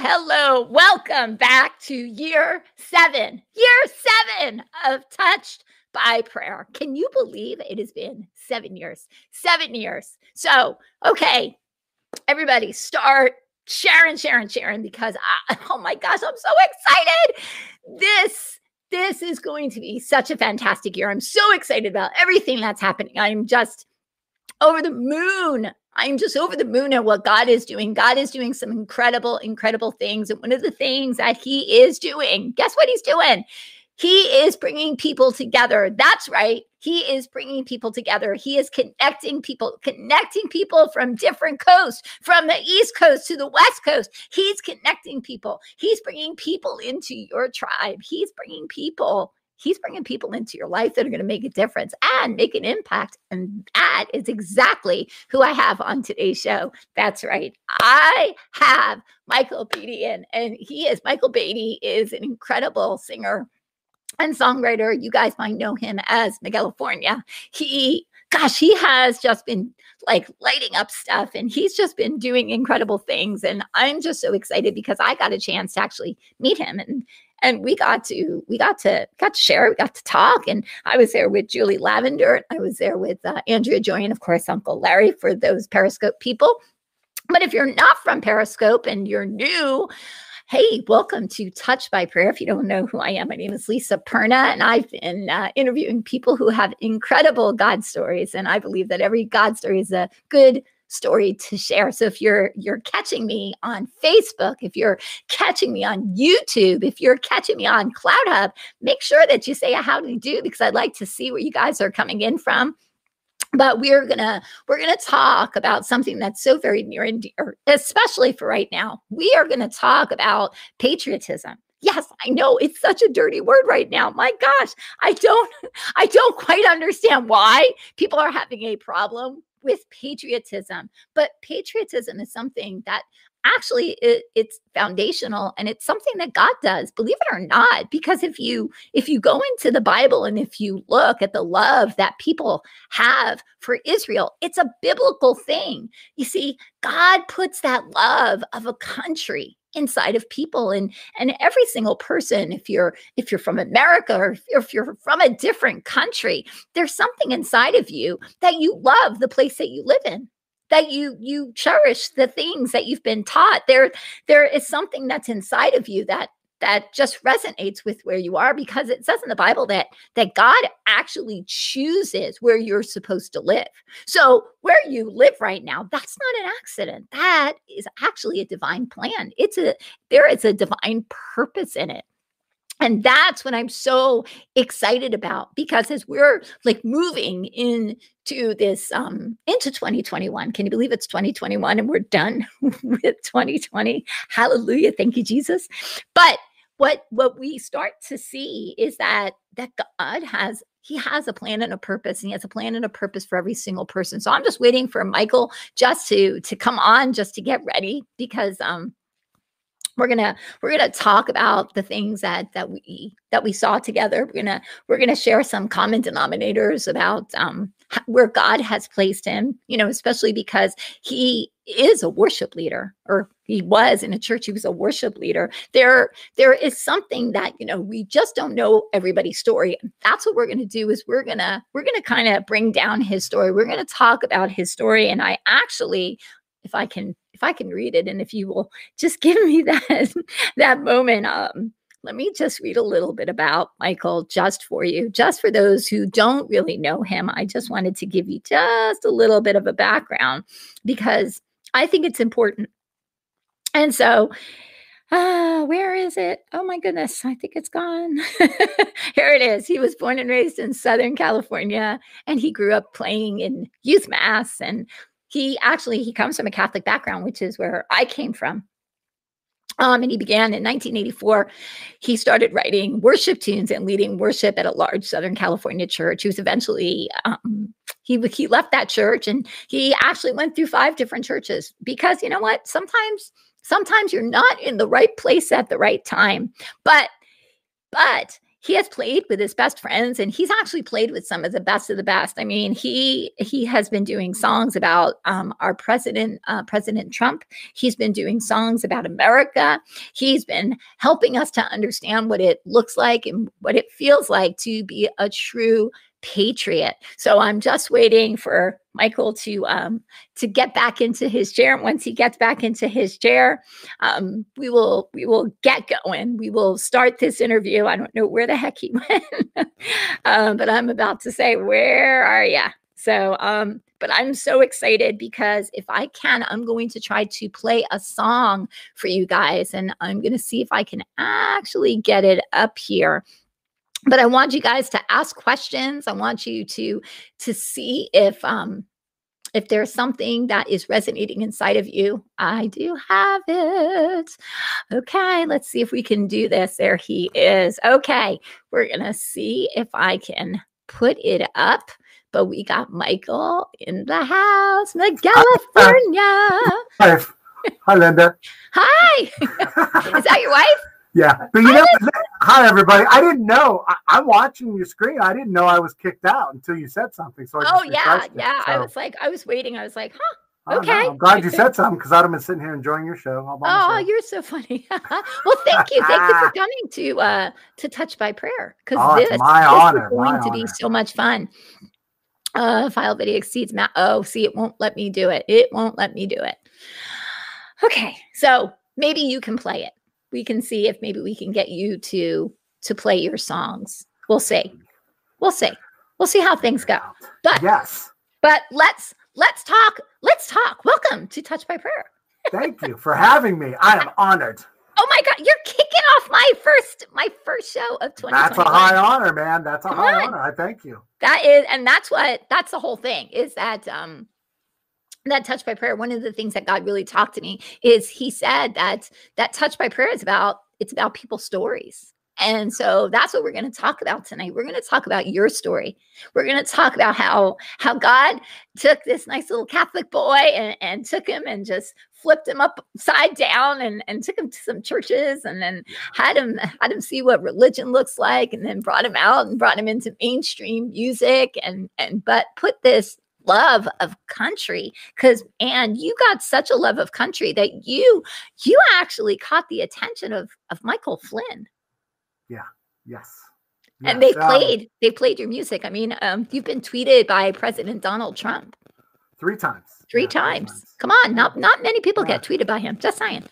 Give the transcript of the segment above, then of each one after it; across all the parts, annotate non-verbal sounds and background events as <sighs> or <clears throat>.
Hello. Welcome back to year seven, year seven of Touched by Prayer. Can you believe it has been seven years? Seven years. So, okay, everybody start sharing, sharing, sharing because I, <laughs> oh my gosh, I'm so excited. This this is going to be such a fantastic year. I'm so excited about everything that's happening. I'm just over the moon. I'm just over the moon at what God is doing. God is doing some incredible, incredible things. And one of the things that He is doing, guess what He's doing? He is bringing people together. That's right. He is bringing people together. He is connecting people, connecting people from different coasts, from the East Coast to the West Coast. He's connecting people. He's bringing people into your tribe. He's bringing people He's bringing people into your life that are going to make a difference and make an impact. And that is exactly who I have on today's show. That's right. I have Michael Beatty in, and he is Michael Beatty is an incredible singer and songwriter. You guys might know him as Miguelifornia. He gosh, he has just been like lighting up stuff and he's just been doing incredible things. And I'm just so excited because I got a chance to actually meet him and and we got to we got to got to share we got to talk and i was there with julie lavender i was there with uh, andrea joy and of course uncle larry for those periscope people but if you're not from periscope and you're new Hey, welcome to Touch by Prayer. If you don't know who I am, my name is Lisa Perna, and I've been uh, interviewing people who have incredible God stories. And I believe that every God story is a good story to share. So if you're you're catching me on Facebook, if you're catching me on YouTube, if you're catching me on CloutHub, make sure that you say a how do you do? because I'd like to see where you guys are coming in from. But we're gonna we're gonna talk about something that's so very near and dear especially for right now we are gonna talk about patriotism. Yes i know it's such a dirty word right now my gosh i don't <laughs> i don't quite understand why people are having a problem with patriotism. But patriotism is something that actually it, it's foundational and it's something that god does believe it or not because if you if you go into the bible and if you look at the love that people have for israel it's a biblical thing. You see god puts that love of a country inside of people and and every single person if you're if you're from america or if you're from a different country there's something inside of you that you love the place that you live in that you you cherish the things that you've been taught. There there is something that's inside of you that that just resonates with where you are because it says in the bible that that god actually chooses where you're supposed to live. So where you live right now that's not an accident. That is actually a divine plan. It's a there is a divine purpose in it and that's what i'm so excited about because as we're like moving into this um into 2021 can you believe it's 2021 and we're done <laughs> with 2020 hallelujah. Thank you jesus. But what what we start to see is that that god has he has a plan and a purpose and he has a plan and a purpose for every single person. So i'm just waiting for michael just to to come on just to get ready because um we're gonna we're gonna talk about the things that that we that we saw together. We're gonna we're gonna share some common denominators about um where god has placed him you know especially because he is a worship leader or he was in a church he was a worship leader. There there is something that you know we just don't know everybody's story. That's what we're going to do is we're going to we're going to kind of bring down his story. We're going to talk about his story. And i actually if i can if I can read it, and if you will just <laughs> give me that that moment, um, let me just read a little bit about Michael just for you, just for those who don't really know him. I just wanted to give you just a little bit of a background because I think it's important. And so, uh, where is it? Oh my goodness, I think it's gone. <laughs> Here it is. He was born and raised in Southern California, and he grew up playing in youth mass and he actually he comes from a Catholic background, which is where I came from. Um, and he began in 1984. He started writing worship tunes and leading worship at a large Southern California church. He was eventually um, he he left that church and he actually went through five different churches because you know what? Sometimes sometimes you're not in the right place at the right time. But but he has played with his best friends and he's actually played with some of the best of the best. I mean he he has been doing songs about um, our president uh, president trump. He's been doing songs about america. He's been helping us to understand what it looks like and what it feels like to be a true patriot. So I'm just waiting for Michael to um, to get back into his chair. Once he gets back into his chair, um, we will we will get going. We will start this interview. I don't know where the heck he <laughs> went, um, but I'm about to say, where are you? So, um, but I'm so excited because if I can, I'm going to try to play a song for you guys, and I'm going to see if I can actually get it up here but i want you guys to ask questions. I want you to to see if um if there's something that is resonating inside of you. I do have it. Okay let's see if we can do this. There he is. Okay we're gonna see if i can put it up but we got michael in the house from california hi, hi linda. Hi. <laughs> Is that your wife yeah, but you know, hi everybody. I didn't know. I, am watching your screen. I didn't know I was kicked out until you said something. So I oh yeah, yeah. so. I was like, I was waiting. I was like, huh. Okay. I'm glad you said something because I'd have been sitting here enjoying your show. Oh, you're so funny. <laughs> well, thank you. Thank you for <laughs> coming to uh to Touch by Prayer. Because oh, this, my this honor, is going to honor. be so much fun. Uh file video exceeds Matt. Oh, see, it won't let me do it. It won't let me do it. Okay, so maybe you can play it we can see if maybe we can get you to to play your songs. We'll see. We'll see. We'll see how things go. But yes. But let's let's talk. Let's talk. Welcome to Touch by Prayer. Thank you for having me. I am honored. Oh my God, you're kicking off my first my first show of 2020. That's a high honor, man. That's a Come high on. honor. I thank you. That is, and that's what that's the whole thing is that um that touch by prayer one of the things that god really talked to me is he said that that touch by prayer is about it's about people's stories. And so that's what we're going to talk about tonight. We're going to talk about your story. We're going to talk about how how god took this nice little catholic boy and, and took him and just flipped him upside down and, and took him to some churches and then had him had him see what religion looks like and then brought him out and brought him into mainstream music and and but put this love of country because and you got such a love of country that you you actually caught the attention of of michael flynn yeah yes and they um played um, they played your music i mean um you've been tweeted by president donald trump three times three, yeah, times. times. come on not not many people yeah. get tweeted by him just saying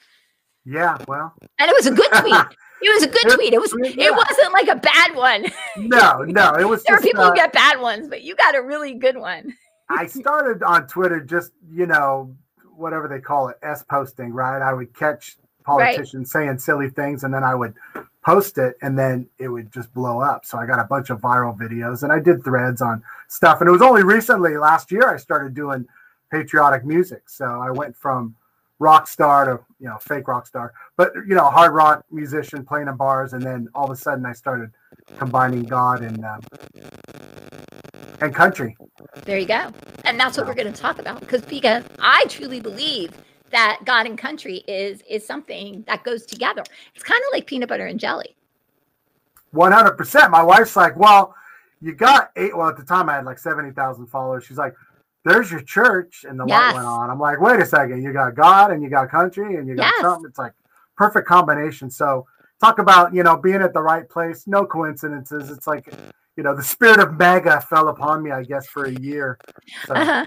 yeah well and it was a good tweet <laughs> It was a good tweet. It was. Yeah. It wasn't like a bad one. No, no, it was. <laughs> there just, are people uh, who get bad ones, but you got a really good one. I <laughs> started on Twitter just, you know, whatever they call it, S posting, right? I would catch politicians right. saying silly things and then I would post it and then it would just blow up. So I got a bunch of viral videos and I did threads on stuff. And it was only recently, last year, I started doing patriotic music. So I went from rock star to, you know, fake rock star, but, you know, hard rock musician playing in bars. And then all of a sudden I started combining God and, um, and country. There you go. And that's what we're going to talk about because because I truly believe that God and country is is something that goes together. It's kind of like peanut butter and jelly. 100%. My wife's like, "Well, you got eight well at the time I had like 70,000 followers. She's like, "There's your church." And the yes. light went on. I'm like, "Wait a second. You got God and you got country and you got yes. something. It's like perfect combination." So, talk about, you know, being at the right place, no coincidences. It's like you know, the spirit of MAGA fell upon me, I guess, for a year. So. Uh-huh.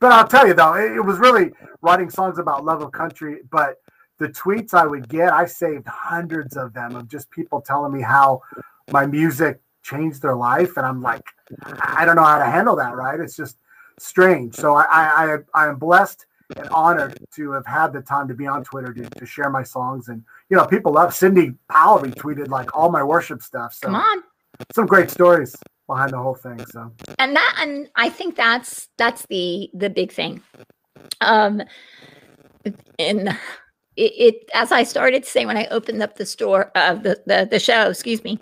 But I'll tell you though, it, it, was really writing songs about love of country. But the tweets I would get, I saved hundreds of them of just people telling me how my music changed their life, and I'm like, I don't know how to handle that. Right? It's just strange. So I I, I am blessed and honored to have had the time to be on Twitter to, to share my songs. And you know, people love Sidney Powell retweeted like all my worship stuff. So Come on some great stories behind the whole thing. So and that and I think that's that's the the big thing. Um and it, it as I started to say when I opened up the store uh the the, the show, excuse me,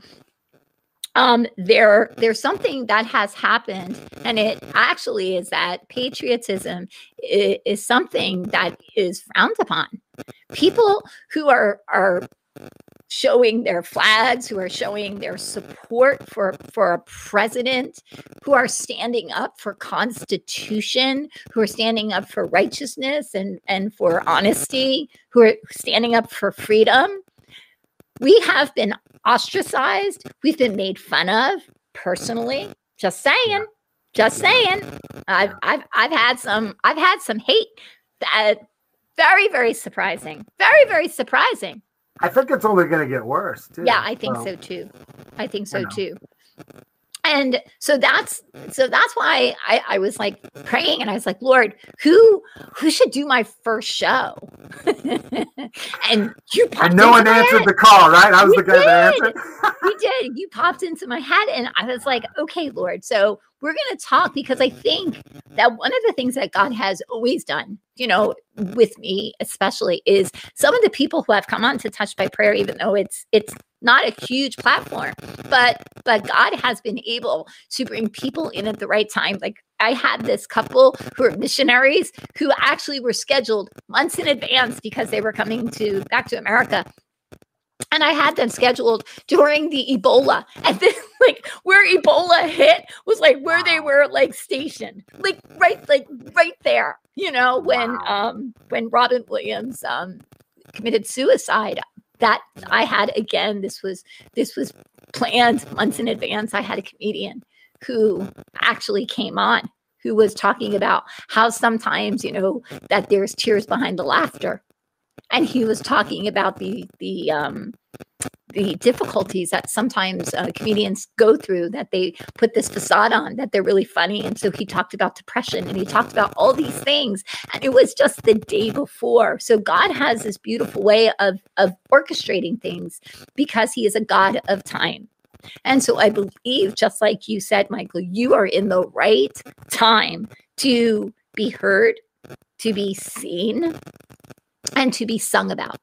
um, there there's something that has happened and it actually is that patriotism is, is, something that is frowned upon people who are are showing their flags, who are showing their support for, for a president, who are standing up for constitution, who are standing up for righteousness and, and for honesty, who are standing up for freedom. We have been ostracized. We've been made fun of personally. Just saying. Just saying. I've I've I've had some I've had some hate that very, very surprising. Very, very surprising. I think it's only going to get worse. Too, yeah, I think so, so too. I think so too and so that's so that's why I, I was like praying and I was like, Lord, who who should do my first show? <laughs> and you and no one answered head. the call, right? I was we the guy that answered. we did. You popped into my head, and I was like, okay, Lord. So we're going to talk because I think that one of the things that God has always done, you know, with me especially, is some of the people who have come on to Touch by Prayer, even though it's it's not a huge platform but but god has been able to bring people in at the right time. Like i had this couple who are missionaries who actually were scheduled months in advance because they were coming to back to america. And I had them scheduled during the Ebola. And <laughs> then, like, where Ebola hit was like where they were like stationed, like right, like right there. You know, when um when Robin Williams um committed suicide that I had again, this was this was planned months in advance. I had a comedian who actually came on who was talking about how sometimes, you know, that there's tears behind the laughter. And he was talking about the the um the difficulties that sometimes uh, comedians go through that they put this facade on that they're really funny. And so he talked about depression and he talked about all these things. And it was just the day before. So god has this beautiful way of of orchestrating things because he is a god of time. And so i believe just like you said michael you are in the right time to be heard to be seen and to be sung about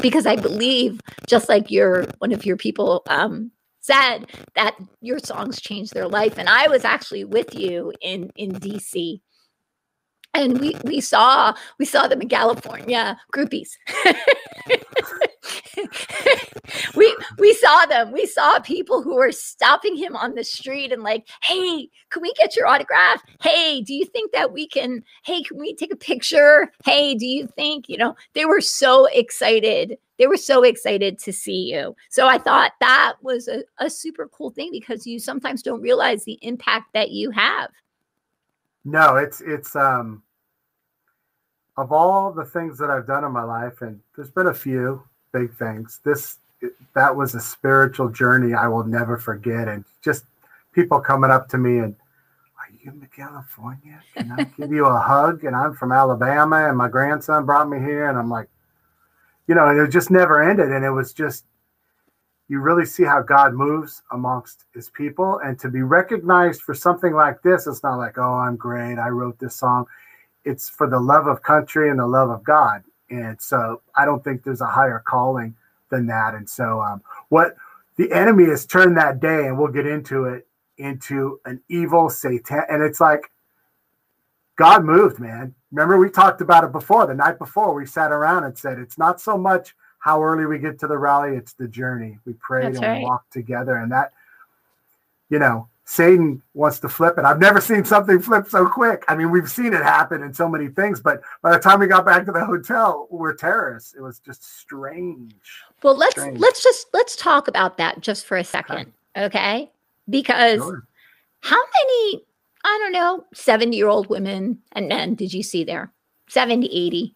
because I believe, just like your one of your people um, said, that your songs changed their life. And I was actually with you in in DC, and we we saw we saw them Miguelifornia groupies. <laughs> we we saw them. We saw people who were stopping him on the street and like, "Hey, can we get your autograph? Hey, do you think that we can? Hey, can we take a picture? Hey, do you think, you know, they were so excited. They were so excited to see you. So I thought that was a, a super cool thing because you sometimes don't realize the impact that you have. No, it's it's um of all the things that I've done in my life, and there's been a few, big things. This that was a spiritual journey I will never forget, and just people coming up to me and, "Are you Miguelifornia? Can I give you a <laughs> hug?" And I'm from Alabama, and my grandson brought me here, and I'm like, you know, and it just never ended, and it was just you really see how God moves amongst his people. And to be recognized for something like this, it's not like, oh, I'm great. I wrote this song. It's for the love of country and the love of God. And so I don't think there's a higher calling than that. And so um, what the enemy has turned that day, and we'll get into it, into an evil Satan. And it's like God moved, man. Remember, we talked about it before. The night before, we sat around and said, it's not so much how early we get to the rally, it's the journey. We prayed That's and right. we walked together. And that, you know, Satan wants to flip it. I've never seen something flip so quick. I mean, we've seen it happen in so many things, but by the time we got back to the hotel, we're terrorists. It was just strange. Well, let's strange. let's just let's talk about that just for a second, okay? okay? Because sure. how many I don't know, 70-year-old women and men did you see there? 70, 80.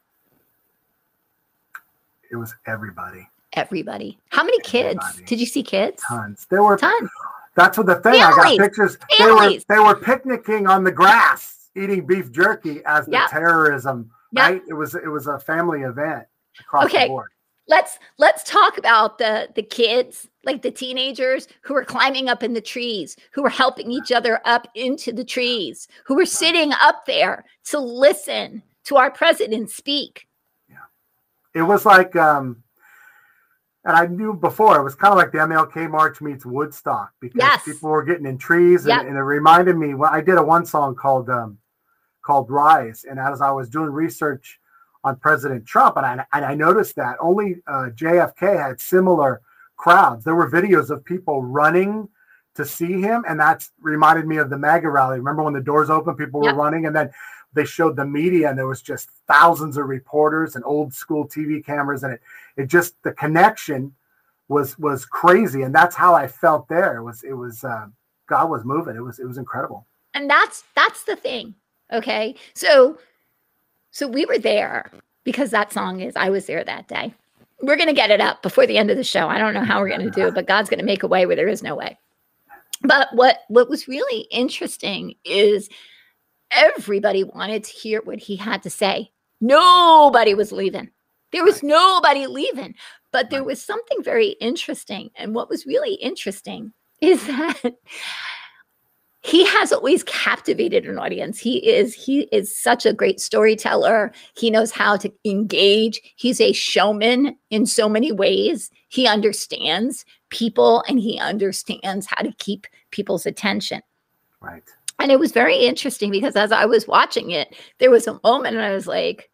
It was everybody. Everybody. How many kids? Everybody. Did you see kids? Tons. There were tons that's what the thing. Families. I got pictures. Families. They were they were picnicking on the grass, eating beef jerky as the yep. terrorism. Yep. Right? It was it was a family event across okay. the board. Let's let's talk about the the kids, like the teenagers who were climbing up in the trees, who were helping each other up into the trees, who were sitting up there to listen to our president speak. Yeah. It was like um and I knew before it was kind of like the MLK March meets Woodstock because yes. people were getting in trees, and, yep. and, it reminded me. Well, I did a one song called um, called Rise, and as I was doing research on President Trump, and I, and I noticed that only uh, JFK had similar crowds. There were videos of people running to see him, and that's reminded me of the MAGA rally. Remember when the doors opened, people were running, and then they showed the media, and there was just thousands of reporters and old school TV cameras, and it it just the connection was was crazy, and that's how I felt there. It was it was uh, God was moving. It was it was incredible. And that's that's the thing. Okay, so so we were there because that song is I was there that day. We're gonna get it up before the end of the show. I don't know how we're gonna do it, but God's gonna make a way where there is no way. But what what was really interesting is everybody wanted to hear what he had to say. Nobody was leaving. There was nobody leaving. But there was something very interesting. And what was really interesting is <laughs> that he has always captivated an audience he is he is such a great storyteller he knows how to engage he's a showman in so many ways he understands people and he understands how to keep people's attention right and it was very interesting because as i was watching it there was a moment and i was like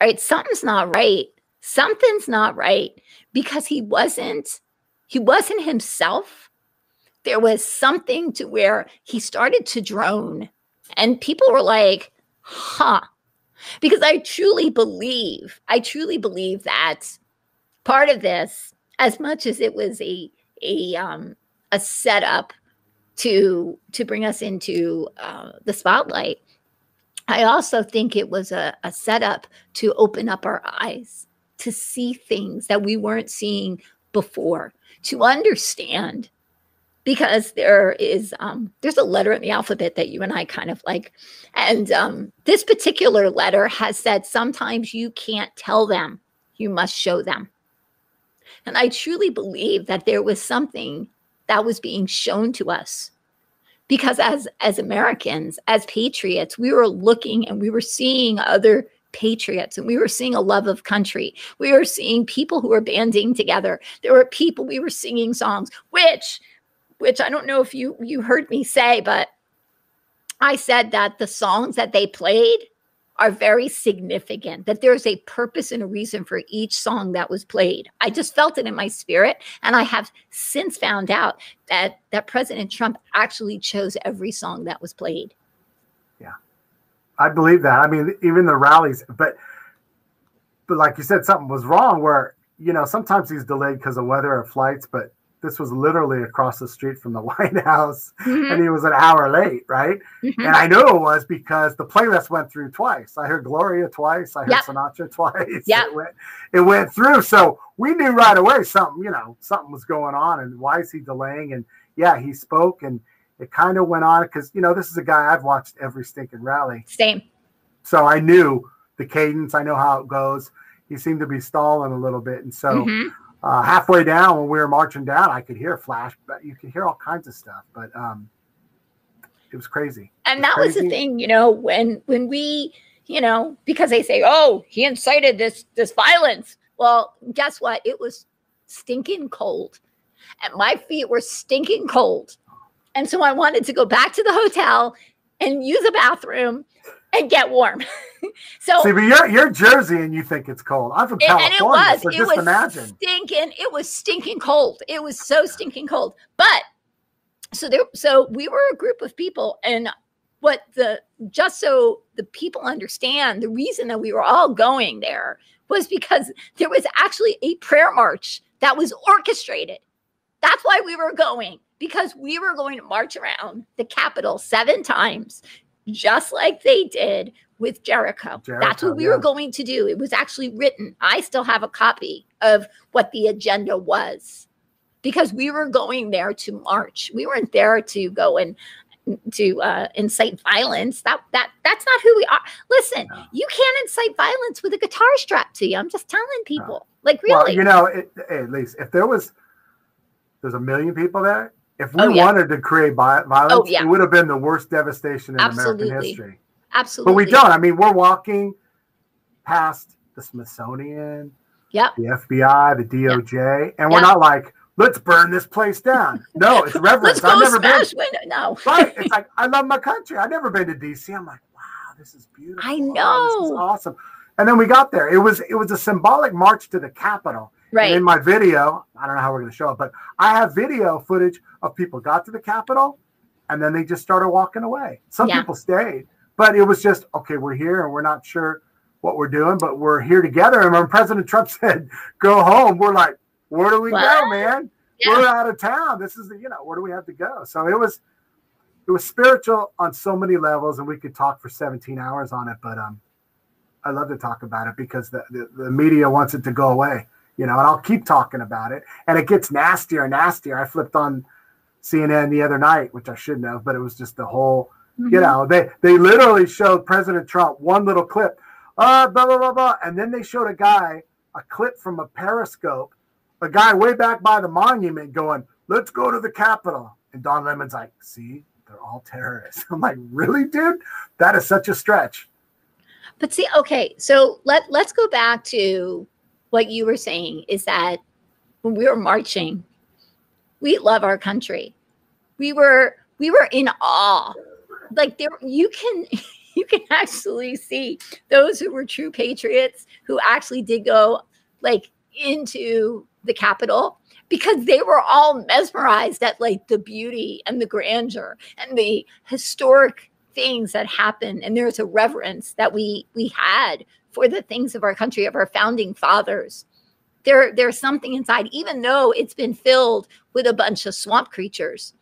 all right something's not right. Something's not right. Because he wasn't he wasn't himself. There was something to where he started to drone and people were like huh. Because i truly believe i truly believe that part of this as much as it was a a um a setup to to bring us into uh, the spotlight i also think it was a, a setup to open up our eyes to see things that we weren't seeing before, to understand because there is um, there's a letter in the alphabet that you and I kind of like, and um, this particular letter has said sometimes you can't tell them, you must show them. And I truly believe that there was something that was being shown to us because as as Americans, as patriots, we were looking and we were seeing other patriots and we were seeing a love of country. We were seeing people who were banding together. There were people we were singing songs, which which I don't know if you you heard me say, but I said that the songs that they played are very significant, that there's a purpose and a reason for each song that was played. I just felt it in my spirit. And I have since found out that, that President Trump actually chose every song that was played. Yeah. I believe that. I mean, even the rallies, but but like you said, something was wrong. Where you know sometimes he's delayed because of weather or flights, but this was literally across the street from the <laughs> White House, mm-hmm. and he was an hour late, right? Mm-hmm. And I knew it was because the playlist went through twice. I heard Gloria twice. I heard yep. Sinatra twice. Yeah, it went, it went through. So we knew right away something, you know, something was going on, and why is he delaying? And yeah, he spoke and it kind of went on because you know this is a guy I've watched every stinking rally. Same. So I knew the cadence. I know how it goes. He seemed to be stalling a little bit, and so mm-hmm. Uh, halfway down when we were marching down, I could hear flash, but you could hear all kinds of stuff. But um, it was crazy. And was that crazy. was the thing, you know, when when we, you know, because they say, oh, he incited this this violence. Well, guess what? It was stinking cold, and my feet were stinking cold and so I wanted to go back to the hotel and use a bathroom and get warm. <laughs> so see, but you're you're Jersey and you think it's cold. I'm from California, and it was, so it just was imagine. Stinking, it was stinking cold. It was so stinking cold. But so there, so we were a group of people, and what the just so the people understand, the reason that we were all going there was because there was actually a prayer march that was orchestrated. That's why we were going because we were going to march around the Capitol seven times, just like they did with Jericho. Jericho That's what we yeah. were going to do. It was actually written. I still have a copy of what the agenda was because we were going there to march. We weren't there to go and to uh, incite violence. That that that's not who we are. Listen, no. you can't incite violence with a guitar strapped to you. I'm just telling people. No. Like really, well, you know, it, at least if there was there's a million people there, if we oh, yeah. wanted to create violence, oh, yeah. it would have been the worst devastation in Absolutely. American history. Absolutely. But we don't. I mean, we're walking past the Smithsonian, yep. the FBI, the DOJ, yep. and we're yep. not like, let's burn this place down. No, it's <laughs> reverence. I've never been. Window. No. <laughs> right. It's like, I love my country. I've never been to DC. I'm like, wow, this is beautiful. I know. Oh, this is awesome. And then we got there. It was it was a symbolic march to the Capitol. Right. And in my video, I don't know how we're going to show it, but I have video footage of people got to the Capitol and then they just started walking away. Some yeah. people stayed, but it was just, okay, we're here and we're not sure what we're doing, but we're here together. And when President Trump <laughs> said, go home, we're like, where do we what? go, man? Yeah. We're out of town. This is the, you know, where do we have to go? So it was, it was spiritual on so many levels, and we could talk for 17 hours on it. But um, I love to talk about it because the, the, the media wants it to go away, you know, and I'll keep talking about it. And it gets nastier and nastier. I flipped on CNN the other night, which I shouldn't have, but it was just the whole, mm-hmm. you know, they they literally showed President Trump one little clip, uh, blah blah blah blah, and then they showed a guy a clip from a periscope, a guy way back by the monument going, "Let's go to the Capitol," and Don Lemon's like, "See, they're all terrorists." <laughs> I'm like, "Really, dude? That is such a stretch." But see, okay, so let let's go back to what you were saying is that when we were marching, we love our country. We were we were in awe. Like there you can <laughs> you can actually see those who were true patriots who actually did go like into the Capitol because they were all mesmerized at like the beauty and the grandeur and the historic things that happened and there's a reverence that we we had for the things of our country of our founding fathers. There there's something inside even though it's been filled with a bunch of swamp creatures.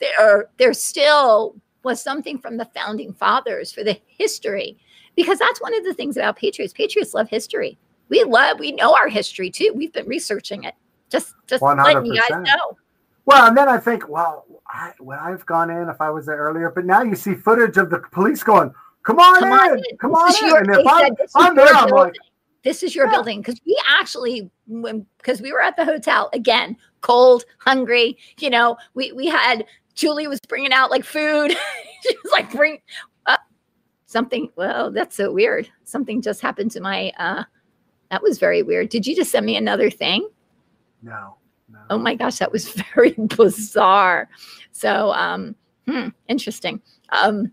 There there still was something from the founding fathers for the history because that's one of the things about patriots. Patriots love history. We love we know our history too. We've been researching it. Just just 100%. letting you guys know. Well and then i think well I, when i've gone in if i was there earlier but now you see footage of the police going come on come in, on in. come on in. Your, and if I'm, I'm there i'm like this is your yeah. building. Because we actually because we were at the hotel again cold hungry you know we we had julie was bringing out like food. <laughs> She was like bring uh, something. Well that's so weird. Something just happened to my uh that was very weird. Did you just send me another thing? No, no. oh my gosh that was <laughs> very bizarre. So um hmm, interesting. Um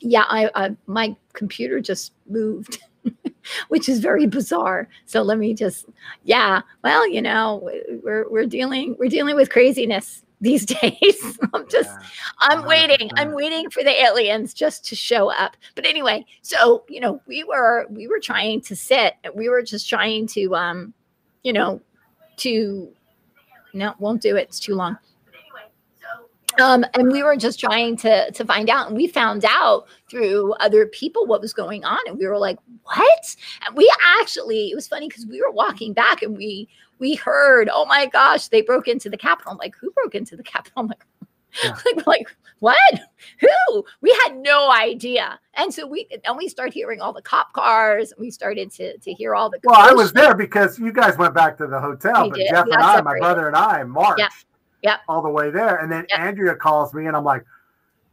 yeah I, I my computer just moved <laughs> which is very bizarre. So let me just, yeah, well, you know, we're we're dealing we're dealing with craziness these <laughs> days. I'm just, yeah, I'm waiting. I'm waiting for the aliens just to show up. But anyway, so you know, we were we were trying to sit. We were just trying to, um, you know, to no, won't do it. It's too long. Um, and we were just trying to to find out, and we found out through other people what was going on, and we were like, "What?" And we actually, it was funny because we were walking back, and we we heard, "Oh my gosh, they broke into the Capitol!" I'm like, "Who broke into the Capitol?" I'm like, yeah. <laughs> like, like what? Who? We had no idea, and so we and we started hearing all the cop cars, and we started to to hear all the. Well, I was there because you guys went back to the hotel, we but did. Jeff and I, my brother and I, marched. Yeah yep. all the way there. And then yep. Andrea calls me, and I'm like,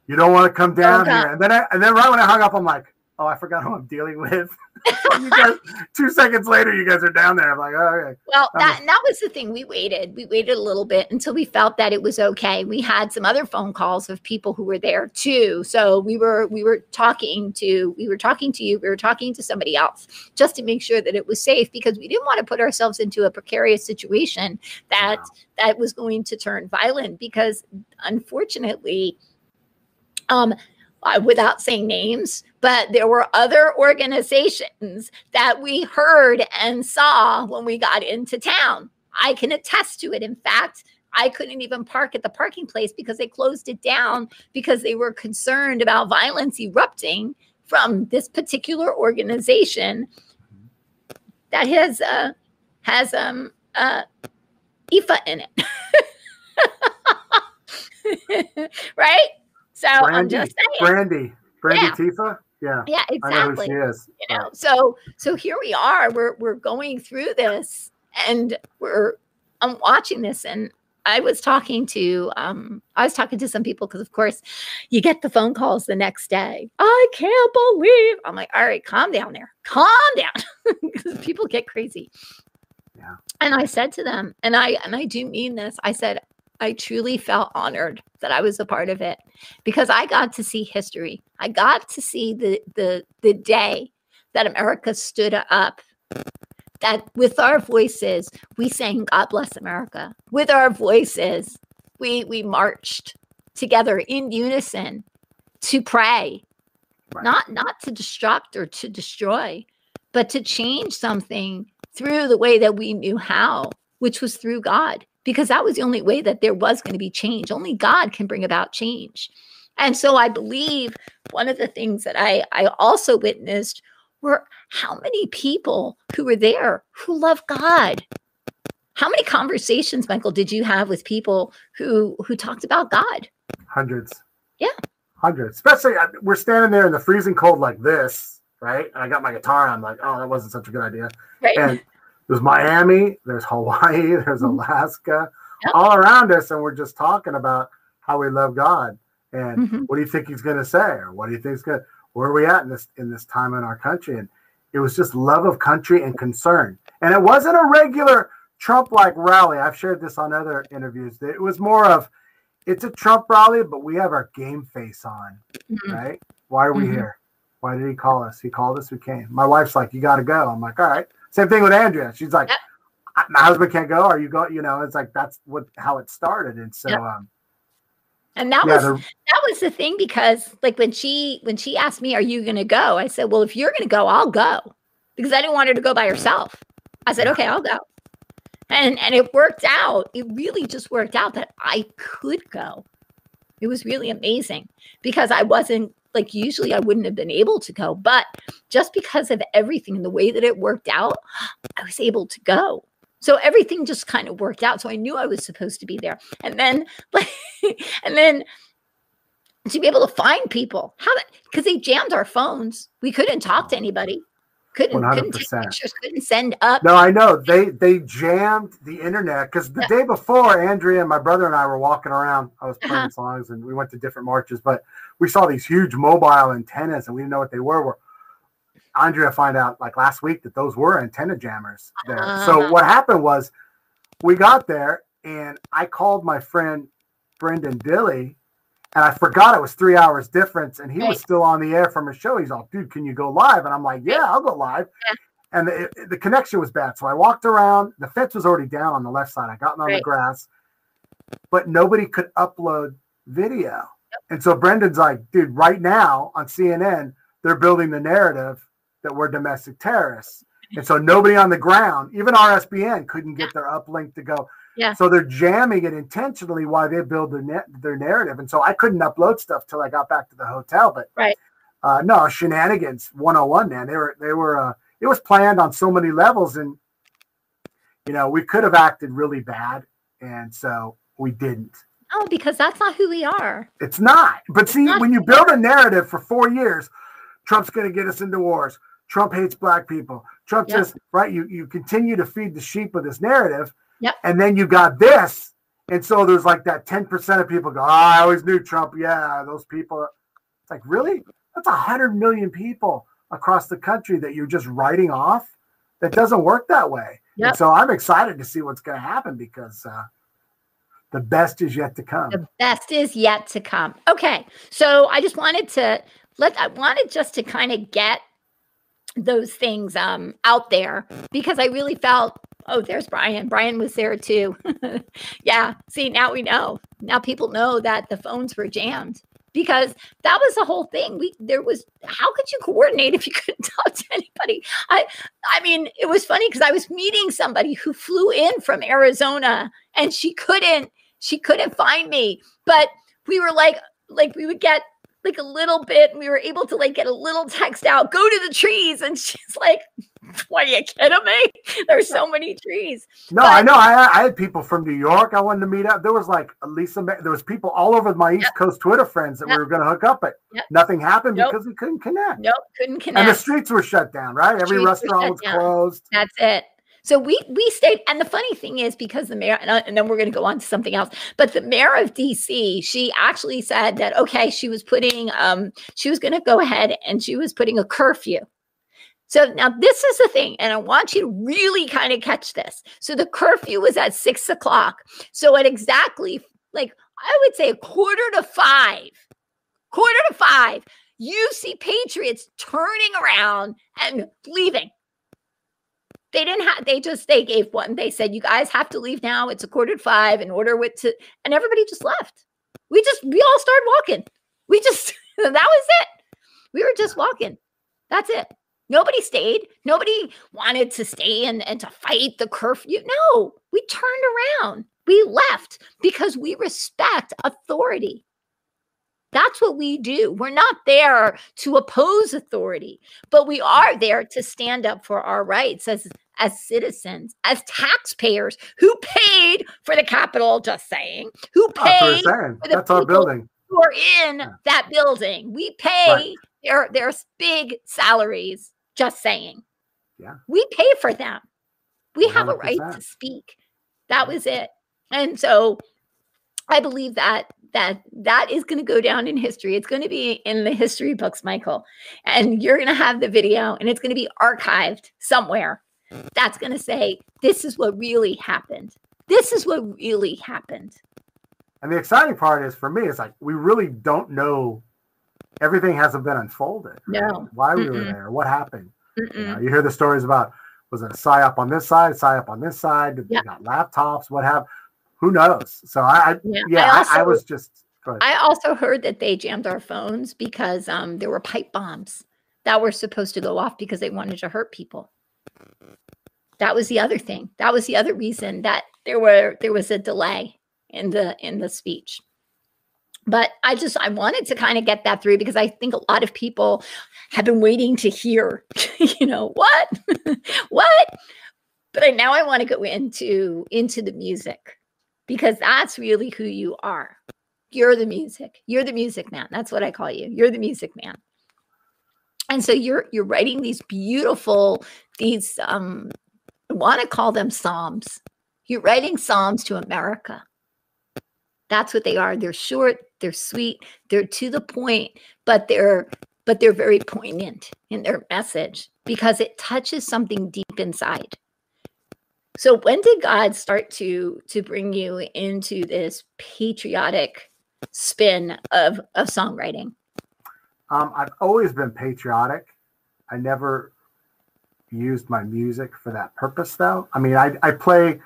"You don't want to come down here." And then, I, and then right when I hung up, I'm like, "Oh, I forgot who I'm dealing with." <laughs> guys, two seconds later, you guys are down there. I'm like, oh, okay. Well, that, that was the thing. We waited. We waited a little bit until we felt that it was okay. We had some other phone calls of people who were there too. So we were we were talking to we were talking to you. We were talking to somebody else just to make sure that it was safe because we didn't want to put ourselves into a precarious situation that wow. that was going to turn violent. Because unfortunately, um, uh, without saying names, but there were other organizations that we heard and saw when we got into town. I can attest to it. In fact, I couldn't even park at the parking place because they closed it down because they were concerned about violence erupting from this particular organization that has uh, has um uh, IFA in it. <laughs> right? So Brandy, I'm just saying. Brandy. Brandy yeah. Tifa? Yeah. Yeah, exactly. she is. You know, so so here we are. We're we're going through this and we're I'm watching this and I was talking to um I was talking to some people because of course you get the phone calls the next day. I can't believe I'm like, all right, calm down there. Calm down. <laughs> because people get crazy. Yeah. And I said to them, and I and I do mean this, I said, I truly felt honored that I was a part of it because I got to see history. I got to see the the the day that America stood up that with our voices, we sang God Bless America. With our voices, we we marched together in unison to pray. Right. Not not to destruct or to destroy, but to change something through the way that we knew how, which was through God, because that was the only way that there was going to be change. Only God can bring about change. And so I believe one of the things that I, I also witnessed were how many people who were there who love God. How many conversations, Michael, did you have with people who who talked about God? Hundreds. Yeah. Hundreds. Especially we're standing there in the freezing cold like this, right? And I got my guitar. I'm like, oh, that wasn't such a good idea. Right. And there's Miami, there's Hawaii, <laughs> there's mm-hmm. Alaska, yep. all around us, and we're just talking about how we love God. And mm-hmm. what do you think he's going to say, or what do you think is good? Where are we at in this in this time in our country? And it was just love of country and concern. And it wasn't a regular Trump like rally. I've shared this on other interviews. It was more of it's a Trump rally, but we have our game face on, mm-hmm. right? Why are we mm-hmm. here? Why did he call us? He called us. We came. My wife's like, you got to go. I'm like, all right. Same thing with Andrea. She's like, yep. my husband can't go. Are you going? You know, it's like that's what how it started. And so, yep. um, and that yeah, was that was the thing because like when she when she asked me, "Are you going to go?" I said, "Well, if you're going to go, I'll go," because I didn't want her to go by herself. I said, "Okay, I'll go," and and it worked out. It really just worked out that I could go. It was really amazing because I wasn't like usually I wouldn't have been able to go, but just because of everything and the way that it worked out, I was able to go. So everything just kind of worked out. So I knew I was supposed to be there. And then <laughs> like and then to be able to find people. How because they jammed our phones. We couldn't talk to anybody. Couldn't 100%. couldn't pictures, couldn't send up. No, I know. They they jammed the internet because the day before Andrea and my brother and I were walking around. I was playing uh-huh. songs and we went to different marches, but we saw these huge mobile antennas and we didn't know what they were. We're Andrea find out like last week that those were antenna jammers there. Uh-huh. So what happened was we got there and I called my friend Brenden Dilley and I forgot it was three hours difference and he right. was still on the air from his show. He's all, dude, can you go live? And I'm like, yeah, I'll go live. Yeah. And the, it, the connection was bad. So I walked around. The fence was already down on the left side. I got on right. the grass, but nobody could upload video. Yep. And so Brenden's like, dude, right now on CNN, they're building the narrative that we're domestic terrorists. And so nobody on the ground, even RSBN, couldn't get their uplink to go. Yeah. So they're jamming it intentionally while they build their net, their narrative. And so I couldn't upload stuff till I got back to the hotel. But right. Uh, no shenanigans 101, man. They were they were uh, it was planned on so many levels, and you know we could have acted really bad, and so we didn't. Oh, because that's not who we are. It's not. But see, not when you build a narrative for four years, Trump's going to get us into wars. Trump hates black people. Trump yep. just right. You you continue to feed the sheep with this narrative, yep. and then you got this, and so there's like that ten percent of people go, oh, I always knew Trump. Yeah, those people. It's like really, that's a hundred million people across the country that you're just writing off. That doesn't work that way. Yep. so I'm excited to see what's going to happen because uh, the best is yet to come. The best is yet to come. Okay, so I just wanted to let I wanted just to kind of get those things um out there because I really felt oh there's Brian. Brian was there too. <laughs> Yeah see now we know. Now people know that the phones were jammed because that was the whole thing. We there was how could you coordinate if you <laughs> couldn't talk to anybody? I I mean it was funny because I was meeting somebody who flew in from Arizona and she couldn't she couldn't find me. But we were like like we would get like a little bit. We were able to like get a little text out, go to the trees. And <laughs> she's like, What are you kidding me? There's so many trees. No, but, I know. I, I had people from New York I wanted to meet up. There was like Lisa, there was people all over my East yep. Coast Twitter friends that yep. we were going to hook up, but yep. nothing happened nope. because we couldn't connect. Nope, couldn't connect. And the streets were shut down, right? Every streets restaurant was down. closed. That's it. So we we stayed, and the funny thing is because the mayor, and, uh, and then we're going to go on to something else. But the mayor of DC, she actually said that okay, she was putting, um, she was going to go ahead and she was putting a curfew. So now this is the thing, and I want you to really kind of catch this. So the curfew was at six o'clock. So at exactly like I would say a quarter to five, quarter to five, you see Patriots turning around and leaving They didn't have, they just, they gave one. They said, you guys have to leave now. It's a quarter to five in order with to, and everybody just left. We just, we all started walking. We just, <laughs> that was it. We were just walking. That's it. Nobody stayed. Nobody wanted to stay and, and to fight the curfew. No, we turned around. We left because we respect authority. That's what we do. We're not there to oppose authority, but we are there to stand up for our rights as as citizens, as taxpayers who paid for the Capitol, just saying, who paid for the That's our building. who are in yeah. that building. We pay right. their, their big salaries, just saying. Yeah. We pay for them. We 100%. have a right to speak. That was it. And so I believe that that that is going to go down in history. It's going to be in the history books, Michael. And you're going to have the video and it's going to be archived somewhere. That's going to say this is what really happened. This is what really happened. And the exciting part is for me, it's like we really don't know. Everything hasn't been unfolded. No. Right? Why we Mm-mm. were there, what happened. You, know, you, hear the stories about was it a psyop on this side, psyop on this side, yeah. got laptops, what have who knows? So I, yeah, yeah I, also, I, I, was just. I also heard that they jammed our phones because um, there were pipe bombs that were supposed to go off because they wanted to hurt people. That was the other thing. That was the other reason that there were there was a delay in the in the speech. But I just I wanted to kind of get that through because I think a lot of people have been waiting to hear, <laughs> you know, what? <laughs> what? But now I want to go into into the music because that's really who you are. You're the music. You're the music man. That's what I call you. You're the music man. And so you're you're writing these beautiful these um Want to call them psalms. You're writing psalms to America. That's what they are. They're short, they're sweet, they're to the point, but they're but they're very poignant in their message because it touches something deep inside. So when did God start to to bring you into this patriotic spin of of songwriting? Um, I've always been patriotic. I never used my music for that purpose, though. I mean, I, I play.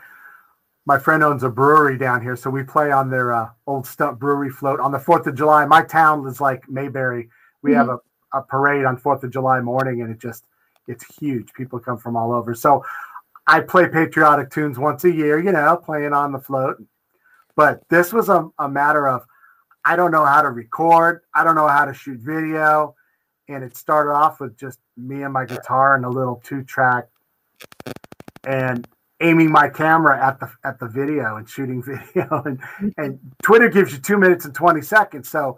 My friend owns a brewery down here, so we play on their uh, old stump brewery float on the Fourth of July. My town is like Mayberry. We mm-hmm. have a, a parade on Fourth of July morning, and it just it's huge. People come from all over. So I play patriotic tunes once a year, you know, playing on the float. But this was a, a matter of I don't know how to record, I don't know how to shoot video. And it started off with just me and my guitar and a little two track and aiming my camera at the at the video and shooting <laughs> video and and Twitter gives you two minutes and 20 seconds. So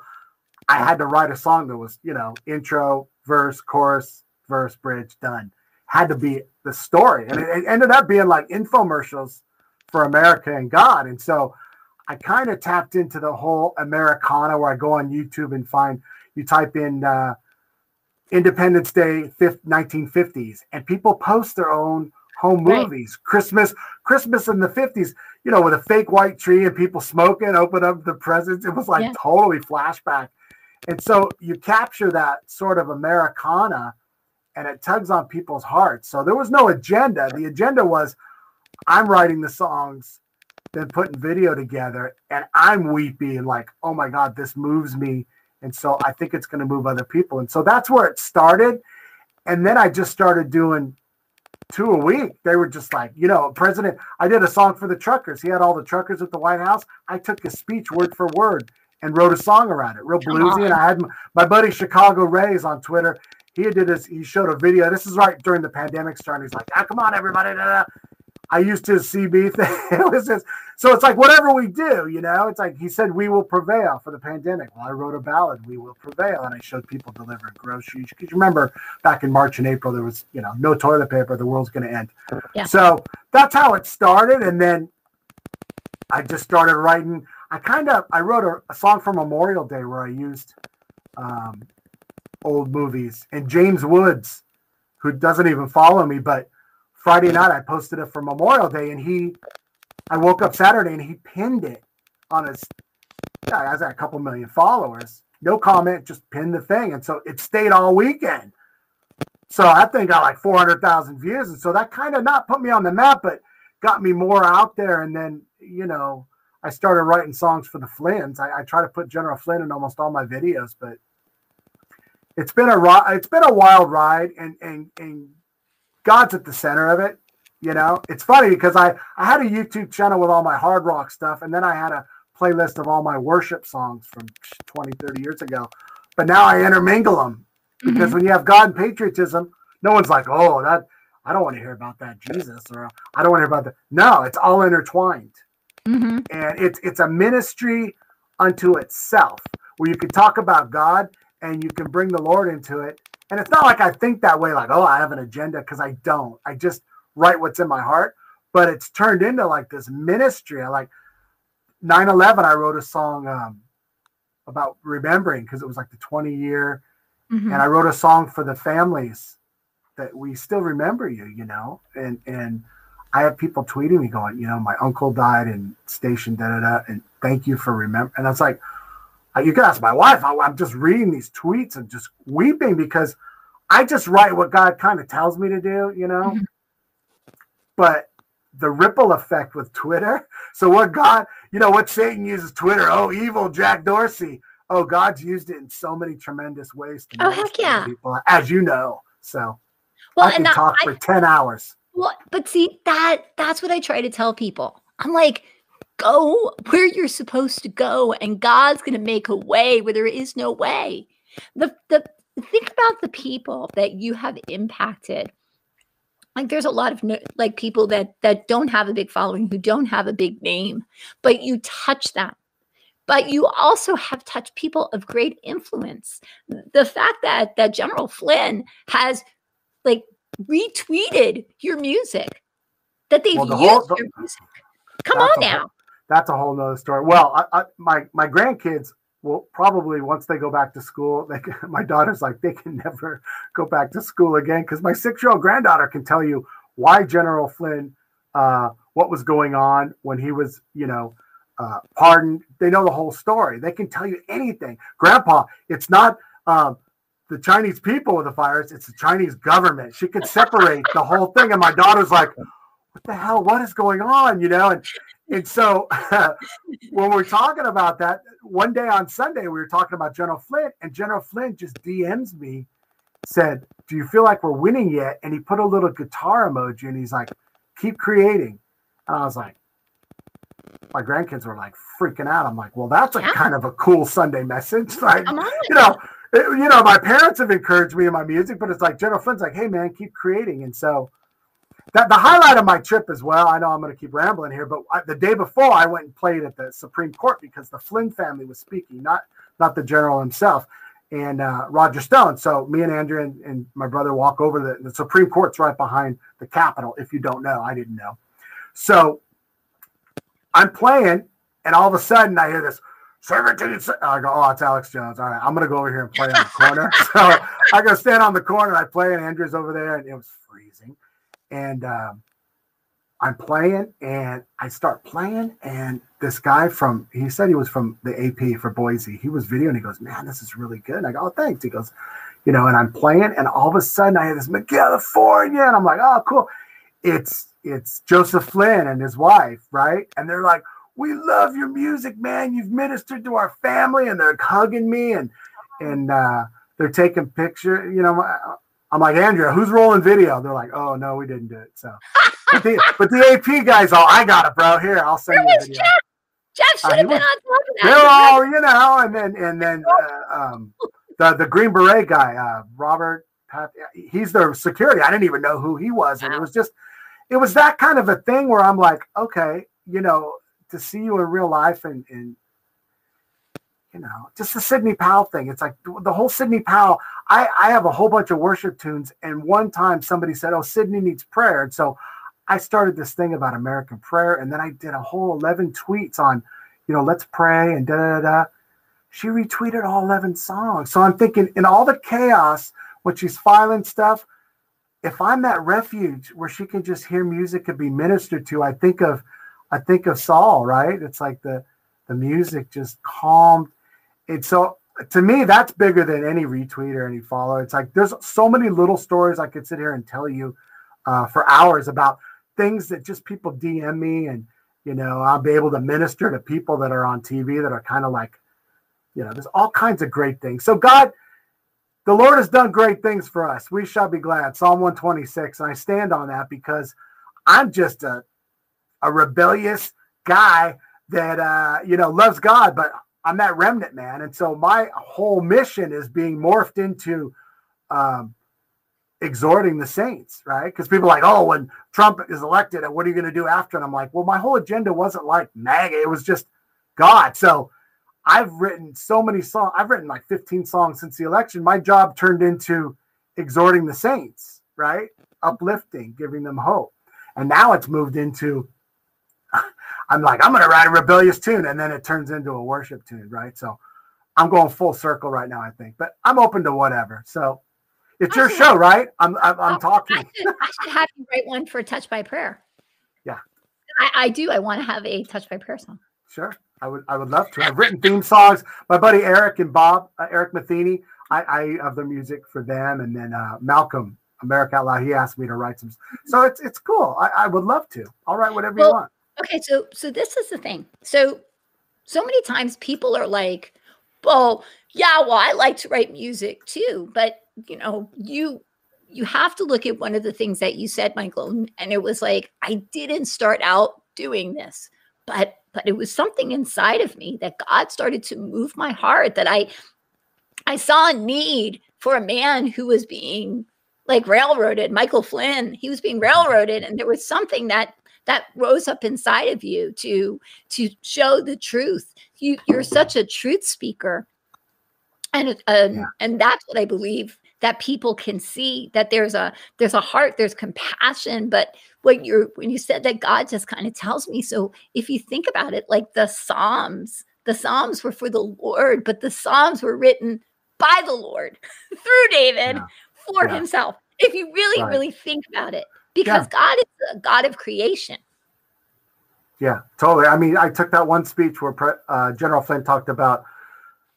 I had to write a song that was, you know, intro, verse, chorus, verse, bridge, done had to be the story. And it, it ended up being like infomercials for America and God. And so I kind of tapped into the whole Americana where I go on YouTube and find you type in uh, Independence Day 1950s and people post their own home movies. Christmas, Christmas in the 50s, you know, with a fake white tree and people smoking, open up the presents. It was like yeah. totally flashback. And so you capture that sort of Americana and it tugs on people's hearts. So there was no agenda. The agenda was I'm writing the songs, then putting video together, and I'm weepy and like, oh my God, this moves me. And so I think it's going to move other people. And so that's where it started. And then I just started doing two a week. They were just like, you know, President, I did a song for the truckers. He had all the truckers at the White House. I took his speech word for word and wrote a song around it, real bluesy. And I had my buddy Chicago Rays on Twitter he did this. He showed a video. This is right during the pandemic starting. He's like, "Ah, come on, everybody!" Da, da. I used his CB <laughs> thing. it was just, so it's like whatever we do, you know. It's like he said, "We will prevail for the pandemic." Well, I wrote a ballad, "We will prevail," and I showed people delivering groceries. Because you remember back in March and April, there was, you know, no toilet paper. The world's going to end. Yeah. So that's how it started, and then I just started writing. I kind of I wrote a, a, song for Memorial Day where I used um, old movies. And James Woods, who doesn't even follow me, but Friday night I posted it for Memorial Day, and he, I woke up Saturday and he pinned it on his. Yeah, has a couple million followers. No comment, just pinned the thing, and so it stayed all weekend. So that thing got like 400,000 views. And so that kind of not put me on the map, but got me more out there. And then, you know, I started writing songs for the Flynn's. I, I try to put General Flynn in almost all my videos, but it's been a it's been a wild ride, and and and God's at the center of it. You know, it's funny because I I had a YouTube channel with all my hard rock stuff, and then I had a playlist of all my worship songs from 20, 30 years ago. But now I intermingle them because mm-hmm. when you have God and patriotism, no one's like, oh, that I don't want to hear about that Jesus, or I don't want to hear about that. No, it's all intertwined. Mm-hmm. And it's it's a ministry unto itself where you can talk about God and you can bring the Lord into it. And it's not like I think that way, like, oh, I have an agenda, because I don't. I just write what's in my heart. But it's turned into like this ministry. I like 9 11, I wrote a song um, about remembering because it was like the 20 year. Mm-hmm. And I wrote a song for the families that we still remember you, you know, and, and, I have people tweeting me going, you know, my uncle died in station da da da, and thank you for remember. And I was like, you can ask my wife. I, am just reading these tweets and just weeping because I just write what God kind of tells me to do, you know. Mm-hmm. But the ripple effect with Twitter. <laughs> So what God, you know, what Satan uses Twitter. Oh, evil Jack Dorsey. Oh, God's used it in so many tremendous ways. oh heck yeah! People, as you know, so well, I can that, talk I, for ten hours. Well, but see that that's what I try to tell people. I'm like, go where you're supposed to go, and God's going to make a way where there is no way. The the think about the people that you have impacted. Like there's a lot of like people that that don't have a big following, who don't have a big name, but you touch them but you also have touched people of great influence. The fact that that General Flynn has like retweeted your music, that they've well, the used whole, the, your music. Come on now. That's a whole nother story. Well, I, I, my my grandkids will probably once they go back to school, they can, <laughs> my daughter's like they can never go back to school again because my six year old granddaughter can tell you why General Flynn, uh, what was going on when he was, you know, uh, pardoned. They know the whole story. They can tell you anything. Grandpa, it's not um, the Chinese people with the virus, it's the Chinese government. She could separate the whole thing. And my daughter's like, what the hell? What is going on? You know, and and so <laughs> when we're talking about that, one day on Sunday, we were talking about General Flynn, and General Flynn just DMs me, said, Do you feel like we're winning yet? And he put a little guitar emoji and he's like, Keep creating. And I was like, my grandkids were like freaking out. I'm like, well, that's a yeah. kind of a cool Sunday message. <laughs> Like, you know, it, you know, my parents have encouraged me in my music, but it's like General Flynn's like, hey man, keep creating. And so that the highlight of my trip as well. I know I'm going to keep rambling here, but I, the day before I went and played at the Supreme Court because the Flynn family was speaking, not not the general himself and uh, Roger Stone. So me and Andrea and, and my brother walk over the, the Supreme Court's right behind the Capitol. If you don't know, I didn't know. So I'm playing, and all of a sudden I hear this servitude. I go, oh, it's Alex Jones. All right, I'm gonna go over here and play on the corner. <laughs> so I go stand on the corner. I play, and Andrea's over there, and it was freezing. And um, I'm playing, and I start playing, and this guy from he said he was from the AP for Boise. He was videoing. He goes, man, this is really good. And I go, oh, thanks. He goes, you know, and I'm playing, and all of a sudden I hear this Miguelifornia, and I'm like, oh, cool. It's it's Joseph Flynn and his wife, right? And they're like, "We love your music, man. You've ministered to our family," and they're hugging me and and uh, they're taking pictures. You know, I'm like, Andrea, who's rolling video? They're like, "Oh no, we didn't do it." So, but, the, but the AP guys, all I got it, bro. Here, I'll send Where you. Jeff? Jeff should have uh, been on top of that. They're all, you know, and then and then uh, um, the the Green Beret guy, uh, Robert. He's their security. I didn't even know who he was, and it was just it was that kind of a thing where I'm like, okay, you know, to see you in real life and, and you know, just the Sidney Powell thing. It's like the whole Sidney Powell. I, I have a whole bunch of worship tunes, and one time somebody said, "Oh, Sidney needs prayer," and so I started this thing about American prayer, and then I did a whole eleven tweets on, you know, let's pray and da da da. She retweeted all eleven songs, so I'm thinking in all the chaos when she's filing stuff, if I'm that refuge where she can just hear music and be ministered to, I think of I think of Saul, right? It's like the the music just calmed. And so to me, that's bigger than any retweet or any follow. It's like there's so many little stories I could sit here and tell you uh, for hours about things that just people DM me, and you know, I'll be able to minister to people that are on TV that are kind of like, you know, there's all kinds of great things. So God, the Lord has done great things for us. We shall be glad. Psalm 126, and I stand on that because I'm just a a rebellious guy that uh, you know loves God, but I'm that remnant man, and so my whole mission is being morphed into um, exhorting the saints, right? Because people are like, oh, when Trump is elected, what are you going to do after? And I'm like, well, my whole agenda wasn't like MAGA; it was just God. So I've written so many songs. I've written like 15 songs since the election. My job turned into exhorting the saints, right? Uplifting, giving them hope, and now it's moved into I'm like, I'm going to write a rebellious tune. And then it turns into a worship tune, right? So I'm going full circle right now, I think, but I'm open to whatever. So it's your show, right? I'm, I'm, I'm talking. I should, I should, have you write one for Touch by Prayer. Yeah. I, I do. I want to have a Touch by Prayer song. Sure. I would, I would love to. I've written theme songs. My buddy Eric and Bob, uh, Eric Matheny, I, I have the music for them. And then uh, Malcolm, America Out Loud, he asked me to write some. So it's, it's cool. I, I would love to. I'll write whatever well, you want. Okay, so so this is the thing. So so many times people are like, "Well, yeah, well, I like to write music too, but you know, you you have to look at one of the things that you said, Michael, and it was like, I didn't start out doing this, but but it was something inside of me that God started to move my heart that I I saw a need for a man who was being like railroaded, Michael Flynn, he was being mm-hmm. railroaded and there was something that that rose up inside of you to to show the truth you you're such a truth speaker and um, yeah. and that's what i believe that people can see that there's a there's a heart there's compassion but when you're when you said that god just kind of tells me so if you think about it like the psalms the psalms were for the lord but the psalms were written by the lord <laughs> through david yeah. for yeah. himself if you really right. really think about it because yeah. God is a God of creation. Yeah, totally. I mean, I took that one speech where uh, General Flynn talked about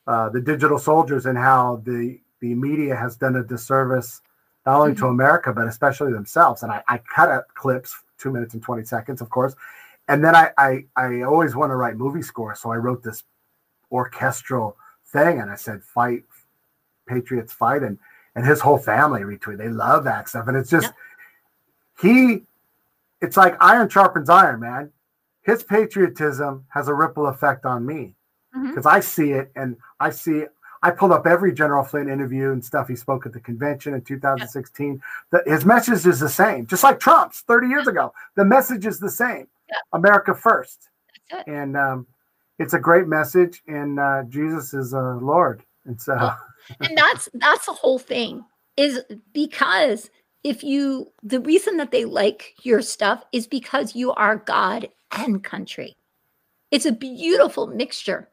uh, the digital soldiers and how the the media has done a disservice not only mm-hmm. to America but especially themselves. And I, I cut up clips, two minutes and twenty seconds, of course. And then I, I I always want to write movie scores, so I wrote this orchestral thing, and I said, "Fight, Patriots, fight!" and and his whole family retweet. They love that stuff, and it's just. Yeah he it's like iron sharpens iron, man. His patriotism has a ripple effect on me because mm-hmm. I see it and I see I pulled up every General Flynn interview and stuff he spoke at the convention in 2016. That his message is the same, just like Trump's 30 years ago. The message is the same: America first. And um, it's a great message, and uh, Jesus is uh, Lord. And so, and that's that's the whole thing is because if you the reason that they like your stuff is because you are God and country. It's a beautiful mixture.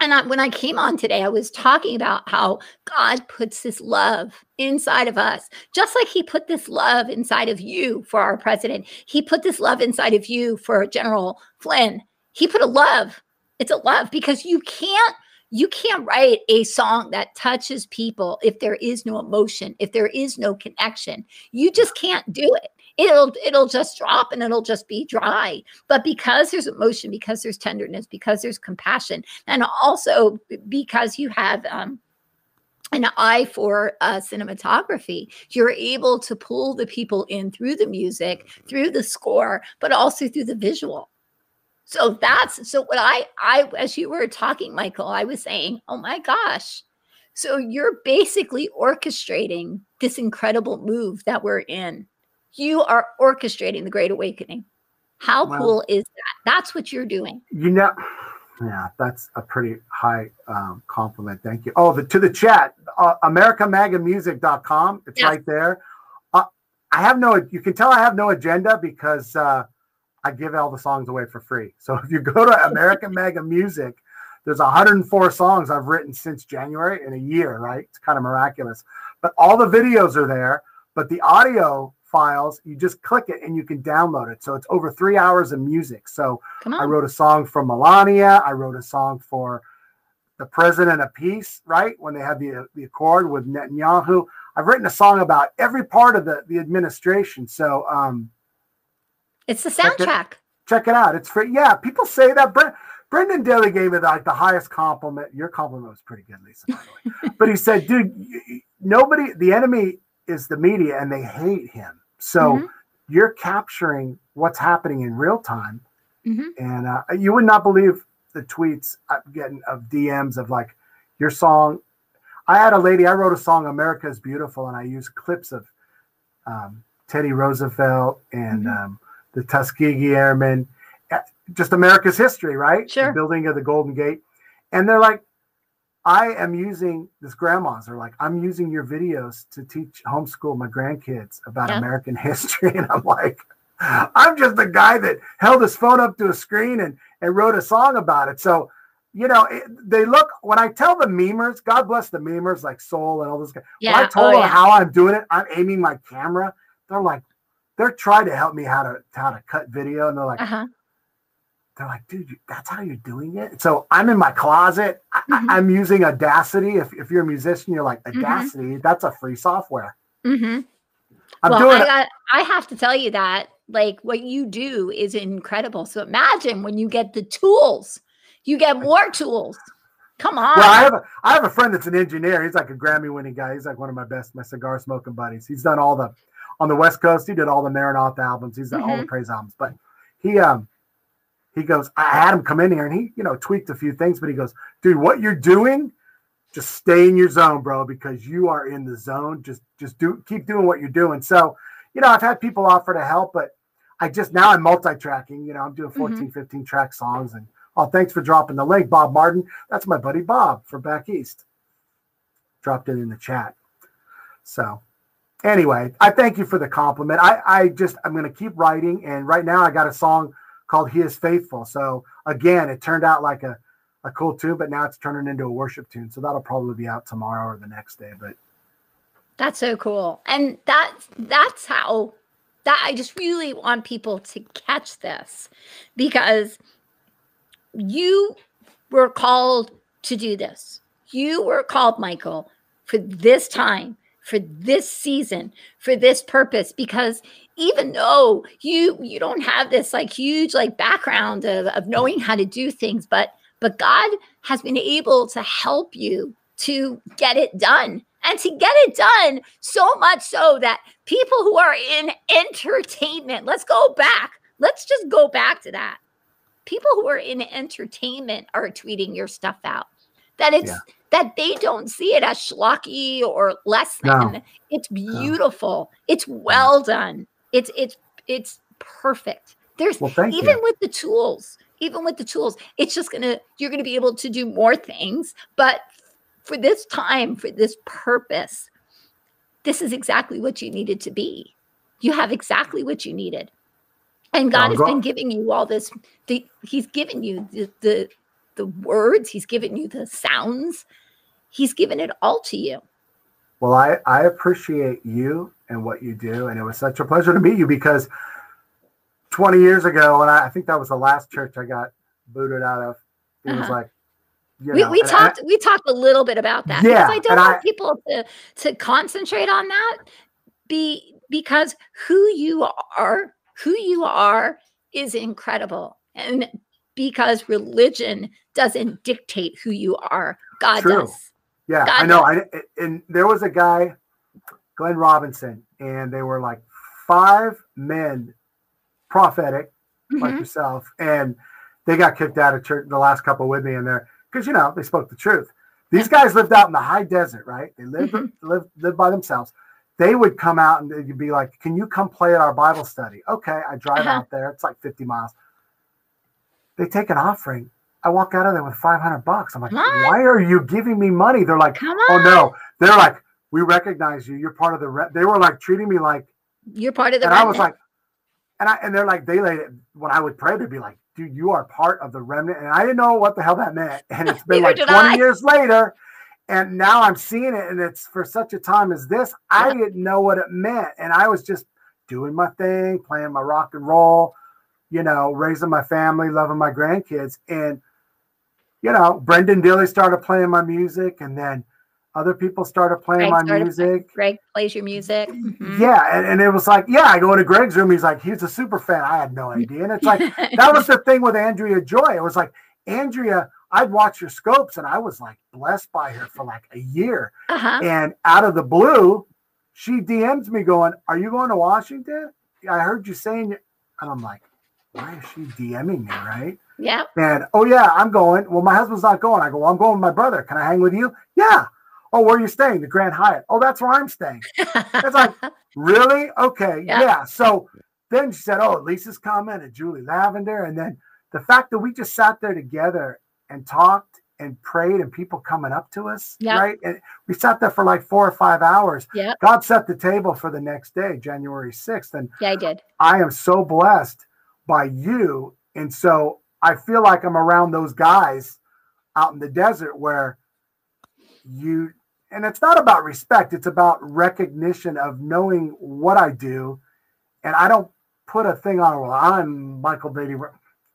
And I, when I came on today, I was talking about how God puts this love inside of us, just like He put this love inside of you for our president. He put this love inside of you for General Flynn. He put a love. It's a love because you can't you can't write a song that touches people if there is no emotion, if there is no connection. You just can't do it. It'll it'll just drop and it'll just be dry. But because there's emotion, because there's tenderness, because there's compassion, and also because you have um, an eye for uh, cinematography, you're able to pull the people in through the music, through the score, but also through the visual. So that's so what I I as you were talking, Michael, I was saying, oh my gosh. So you're basically orchestrating this incredible move that we're in. You are orchestrating the Great Awakening. How well, cool is that? That's what you're doing. You know, yeah, that's a pretty high um, compliment. Thank you. Oh, the, to the chat, uh, AmericaMagaMusic.com. It's yes. right there. Uh, I have no, you can tell I have no agenda because uh, I give all the songs away for free. So if you go to American <laughs> Mega Music, there's 104 songs I've written since January in a year, right? It's kind of miraculous. But all the videos are there, but the audio files, you just click it and you can download it. So it's over three hours of music. So I wrote a song for Melania. I wrote a song for the president of peace, right? When they had the the accord with Netanyahu. I've written a song about every part of the the administration. So um, it's the soundtrack. Check it, check it out. It's free. Yeah, people say that. Brendan Daly gave it like the highest compliment. Your compliment was pretty good, Lisa. <laughs> but he said, "Dude, nobody. The enemy is the media, and they hate him. So mm-hmm. you're capturing what's happening in real time." Mm-hmm. And uh, you would not believe the tweets I'm getting of DMs of like your song. I had a lady. I wrote a song, "America is Beautiful," and I used clips of um, Teddy Roosevelt and mm-hmm. um, the Tuskegee Airmen, just America's history, right? Sure. The building of the Golden Gate, and they're like, I am using this grandmas are like, I'm using your videos to teach homeschool my grandkids about yeah. American <laughs> history. And I'm like, I'm just the guy that held his phone up to a screen and, and wrote a song about it. So, you know, it, they look when I tell the memers, God bless the memers like Soul and all this guys. Yeah. When I oh, told oh, them yeah. how I'm doing it, I'm aiming my camera. They're like, they're trying to help me how to how to cut video, and they're like, uh-huh. they're like, dude, that's how you're doing it. So I'm in my closet. Mm-hmm. I, am using Audacity. If, if you're a musician, you're like mm-hmm. Audacity. Mm-hmm. That's a free software. Mm-hmm. I'm well, doing I, got, I have to tell you that like what you do is incredible. So imagine when you get the tools, you get more tools. Come on. Well, I have a I have a friend that's an engineer. He's like a Grammy winning guy. He's like one of my best, my cigar smoking buddies. He's done all the on the West Coast. He did all the Maranatha albums. He's mm-hmm. all the mm-hmm. praise albums. But he um he goes, I had him come in here and he, you know, tweaked a few things, but he goes, dude, what you're doing, just stay in your zone, bro, because you are in the zone. Just just do keep doing what you're doing. So, you know, I've had people offer to help, but I just now I'm multi-tracking, you know, I'm doing 14, mm-hmm. 15 track songs and oh, thanks for dropping the link, Bob Martin. That's my buddy Bob from back east. Dropped it in the chat. So anyway, I thank you for the compliment. I, I just I'm gonna keep writing, and right now I got a song called He is Faithful. So again, it turned out like a, a cool tune, but now it's turning into a worship tune. So that'll probably be out tomorrow or the next day. But that's so cool. And that's that's how that I just really want people to catch this because you were called to do this. You were called, Michael, for this time for this season for this purpose because even though you you don't have this like huge like background of, of knowing how to do things but but god has been able to help you to get it done and to get it done so much so that people who are in entertainment let's go back let's just go back to that. People who are in entertainment are tweeting your stuff out that it's yeah that they don't see it as schlocky or less than. No. It's beautiful. No. It's well done. It's it's it's perfect. There's well, even you. with the tools, even with the tools, it's just gonna you're gonna be able to do more things. But for this time, for this purpose, this is exactly what you needed to be. You have exactly what you needed. And God has been giving you all this. The, he's given you the, the the words, he's given you the sounds, he's given it all to you. Well, I, I appreciate you and what you do. And it was such a pleasure to meet you because 20 years ago, and I, I think that was the last church I got booted out of, it uh-huh. was like, you know, we, we talked I, we talked a little bit about that yeah, because I don't want I, people to to concentrate on that be because who you are who you are is incredible and because religion doesn't dictate who you are. God True. does. Yeah, God I know. I, and there was a guy, Glenn Robinson, and they were like five men, prophetic, mm-hmm. like yourself, and they got kicked out of church the last couple with me in there because you know they spoke the truth. These guys lived out in the high desert, right? They lived mm-hmm. lived lived by themselves. They would come out and they'd be like, "Can you come play at our Bible study?" Okay, I drive uh-huh. out there. It's like fifty miles they take an offering. I walk out of there with 500 bucks. I'm like, why are you giving me money? They're like, oh no. They're like, we recognize you. You're part of the, re-. they were like treating me like, you're part of the, and remnant. I was like, and I, and they're like, they laid it when I would pray, they'd be like, dude, you are part of the remnant. And I didn't know what the hell that meant. And it's been <laughs> like 20 I. years later. And now I'm seeing it. And it's for such a time as this. I didn't know what it meant. And I was just doing my thing, playing my rock and roll you know, raising my family, loving my grandkids. And you know, Brenden Dilley started playing my music, and then other people started playing Greg my music. Greg plays your music. Mm-hmm. Yeah, and, and it was like, yeah, I go into Greg's room. He's like, he's a super fan. I had no <laughs> idea, and it's like that was the thing with Andrea Joy. It was like Andrea. I'd watch your scopes, and I was like blessed by her for like a year. Uh-huh. And out of the blue, she DMs me going, "Are you going to Washington? I heard you saying." And I'm like, why is she DMing me, right? Yeah. And oh yeah, I'm going. Well, my husband's not going. I go, well, I'm going with my brother. Can I hang with you? Yeah. Oh, where are you staying? The Grand Hyatt. Oh, that's where I'm staying. it's like, <laughs> really? Okay. Yeah. yeah. So then she said, Oh, Lisa's coming and Julie Lavender. And then the fact that we just sat there together and talked and prayed and people coming up to us, yep. right? And we sat there for like four or five hours. Yeah. God set the table for the next day, January 6th. And yeah, I did. I am so blessed by you. And so I feel like I'm around those guys out in the desert where you, and it's not about respect, it's about recognition of knowing what I do. And I don't put a thing on, well, I'm Michael Beatty.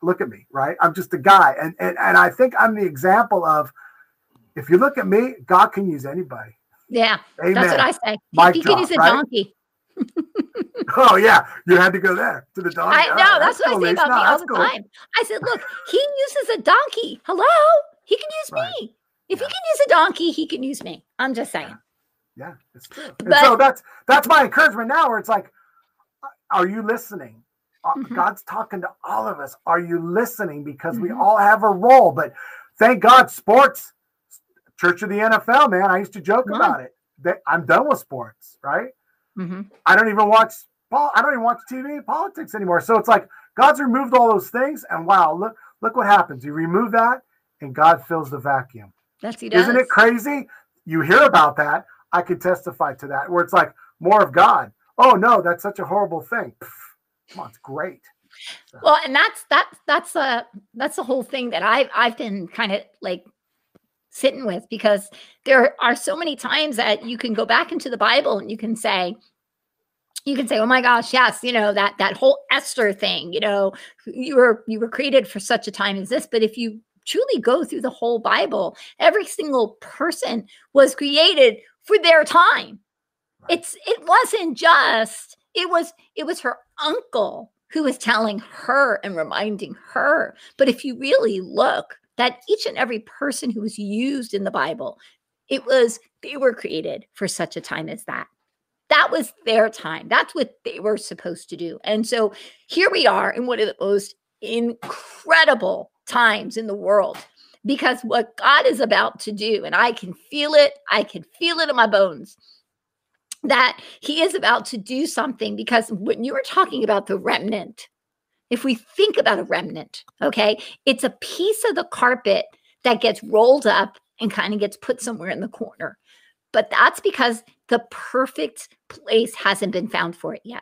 Look at me, right? I'm just a guy. And, and, and I think I'm the example of if you look at me, God can use anybody. Yeah. Amen. That's what I say. Mike he can use a right? donkey. <laughs> oh yeah, you had to go there to the donkey. I know oh, that's, that's, what cool, I say about no, me all the cool. time. I said, look, he uses a donkey. Hello, he can use right. me. If yeah. he can use a donkey, he can use me. I'm just saying. Yeah, yeah it's true. But, so that's that's my encouragement now. Where it's like, are you listening? Mm-hmm. God's talking to all of us. Are you listening? Because mm-hmm. we all have a role. But thank God, sports, Church of the NFL, man. I used to joke Come about on. it. That I'm done with sports, right? Mm-hmm. I don't even watch. I don't even watch TV politics anymore. So it's like God's removed all those things, and wow, look look what happens. You remove that, and God fills the vacuum. That's he does. Isn't it crazy? You hear about that. I can testify to that. Where it's like more of God. Oh no, that's such a horrible thing. Come on, it's great. So. Well, and that's that's that's a that's the whole thing that I've I've been kind of like sitting with because there are so many times that you can go back into the Bible and you can say, you can say, "Oh my gosh, yes, you know that that whole Esther thing. You know, you were you were created for such a time as this." But if you truly go through the whole Bible, every single person was created for their time. It's it wasn't just it was it was her uncle who was telling her and reminding her. But if you really look, that each and every person who was used in the Bible, it was, they were created for such a time as that. That was their time. That's what they were supposed to do. And so here we are in one of the most incredible times in the world because what God is about to do, and I can feel it, I can feel it in my bones that he is about to do something because when you were talking about the remnant if we think about a remnant, okay, it's a piece of the carpet that gets rolled up and kind of gets put somewhere in the corner. But that's because the perfect place hasn't been found for it yet.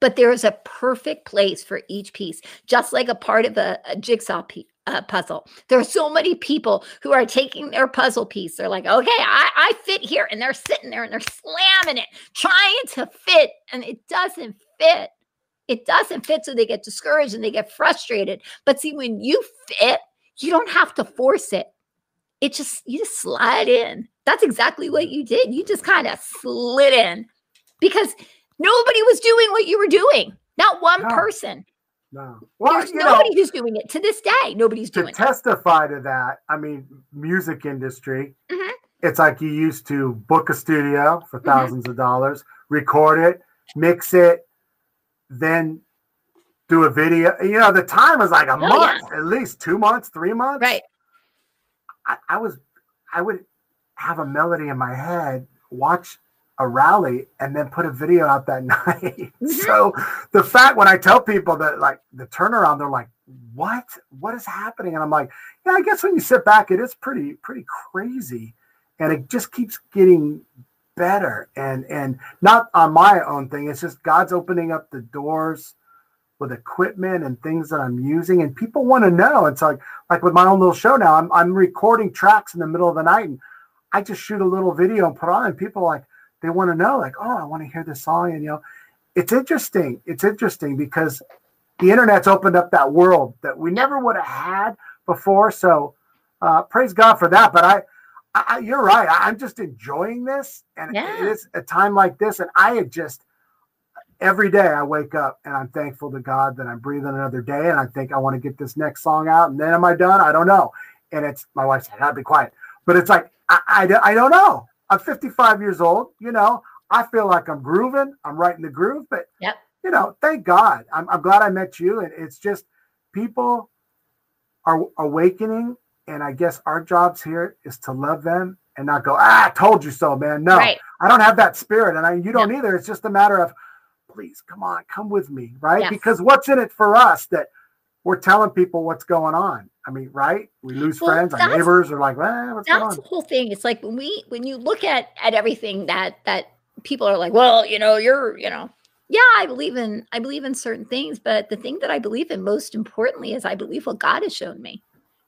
But there is a perfect place for each piece, just like a part of a, a jigsaw. Uh, puzzle. There are so many people who are taking their puzzle piece. They're like, okay, I, I fit here. And they're sitting there and they're slamming it, trying to fit, and it doesn't fit it doesn't fit so they get discouraged and they get frustrated but see when you fit you don't have to force it it just you just slide in that's exactly what you did you just kind of slid in because nobody was doing what you were doing not one no. person no well, there's nobody know, who's doing it to this day nobody's doing. to doing testify to that i mean music industry mm-hmm. it's like you used to book a studio for 1000s mm-hmm. of dollars record it mix it then do a video. You know, the time was like a oh, month, yeah. at least two months, three months. Right. I, I, was, I would have a melody in my head, watch a rally, and then put a video out that <laughs> night. Mm-hmm. so the fact when I tell people that, like the turnaround, they're like, "What? What is happening?" And I'm like, "Yeah, I guess when you sit back, it is pretty, pretty crazy." And it just keeps getting better. And and not on my own thing. It's just god's opening up the doors with equipment and things that i'm using. And people want to know. It's like like with my own little show now i'm, I'm recording tracks in the middle of the night and i just shoot a little video and put on and people like they want to know like oh i want to hear this song and you know it's interesting. It's interesting because the internet's opened up that world that we never would have had before. So uh, praise God for that. But I, I you're right. I, am just enjoying this, and yeah. it is a time like this, and I had just every day I wake up and I'm thankful to God that I'm breathing another day, and I think I want to get this next song out, and then am I done? I don't know. And it's my wife said, "Gotta be quiet," but it's like I, I, I don't know. I'm 55 years old. You know, I feel like I'm grooving. I'm right in the groove, but yep. you know, thank God. I'm, I'm glad I met you, and it's just people are awakening and I guess our jobs here is to love them and not go, ah, I told you so, man. No, right. I don't have that spirit. And I, you don't either. It's just a matter of, please, come on, come with me. Right. Yes. Because what's in it for us that we're telling people what's going on? I mean, right? We lose well, friends. Our neighbors are like, well, what's going on? That's the whole thing. It's like when we, when you look at, at everything that, that people are like, well, you know, you're, you know, yeah, I believe in, I believe in certain things, but the thing that I believe in most importantly is I believe what God has shown me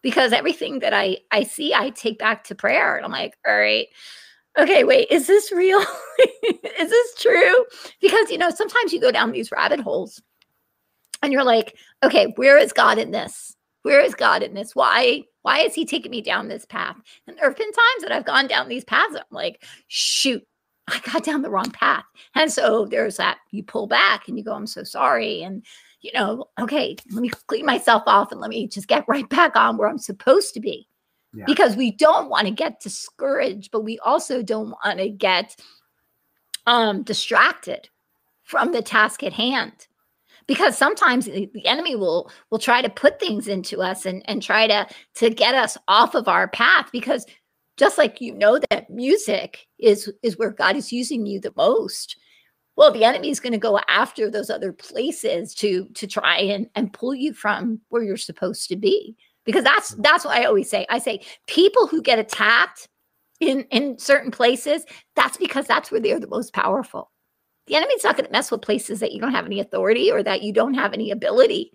because everything that I I see I take back to prayer and I'm like, all right, okay, wait, is this real? <laughs> is this true? Because you know, sometimes you go down these rabbit holes and you're like, okay, where is God in this? Where is God in this? Why why is he taking me down this path? And there have been times that I've gone down these paths. I'm like, shoot, I got down the wrong path. And so there's that you pull back and you go, I'm so sorry. And you know, okay, let me clean myself off and let me just get right back on where I'm supposed to be. Yeah. Because we don't want to get discouraged, but we also don't want to get um, distracted from the task at hand. Because sometimes the, the enemy will will try to put things into us and, and try to to get us off of our path because just like you know that music is is where God is using you the most well the enemy is going to go after those other places to to try and and pull you from where you're supposed to be. Because that's mm. that's what i always say. I say people who get attacked in in certain places that's because that's where they're the most powerful. The enemy's not going to mess with places that you don't have any authority or that you don't have any ability.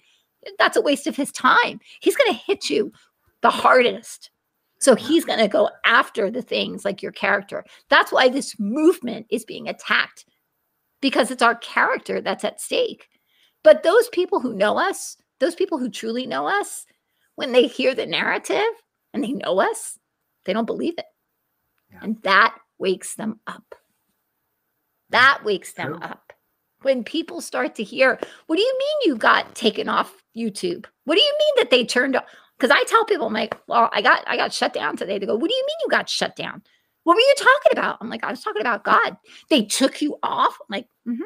That's a waste of his time. He's going to hit you the hardest. So he's going to go after the things like your character. That's why this movement is being attacked because it's our character that's at stake. But those people who know us, those people who truly know us, when they hear the narrative and they know us, they don't believe it. Yeah. And that wakes them up. That wakes them True. up. When people start to hear, what do you mean you got taken off YouTube? What do you mean that they turned off? Because I tell people, I'm like, well, I got I got shut down today. They go, what do you mean you got shut down? What were you talking about? I'm like, I was talking about God. They took you off. I'm like, mm-hmm.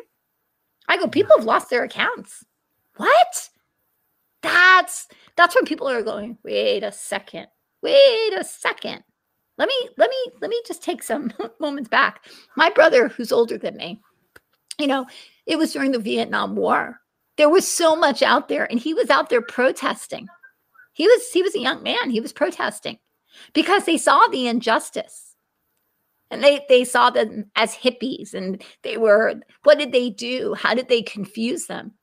I go, people have lost their accounts. What? That's that's when people are going, wait a second, wait a second. Let me let me let me just take some <laughs> moments back. My brother, who's older than me, you know, it was during the Vietnam War. There was so much out there, and he was out there protesting. He was he was a young man. He was protesting because they saw the injustice and they they saw them as hippies and they were what did they do? How did they confuse them?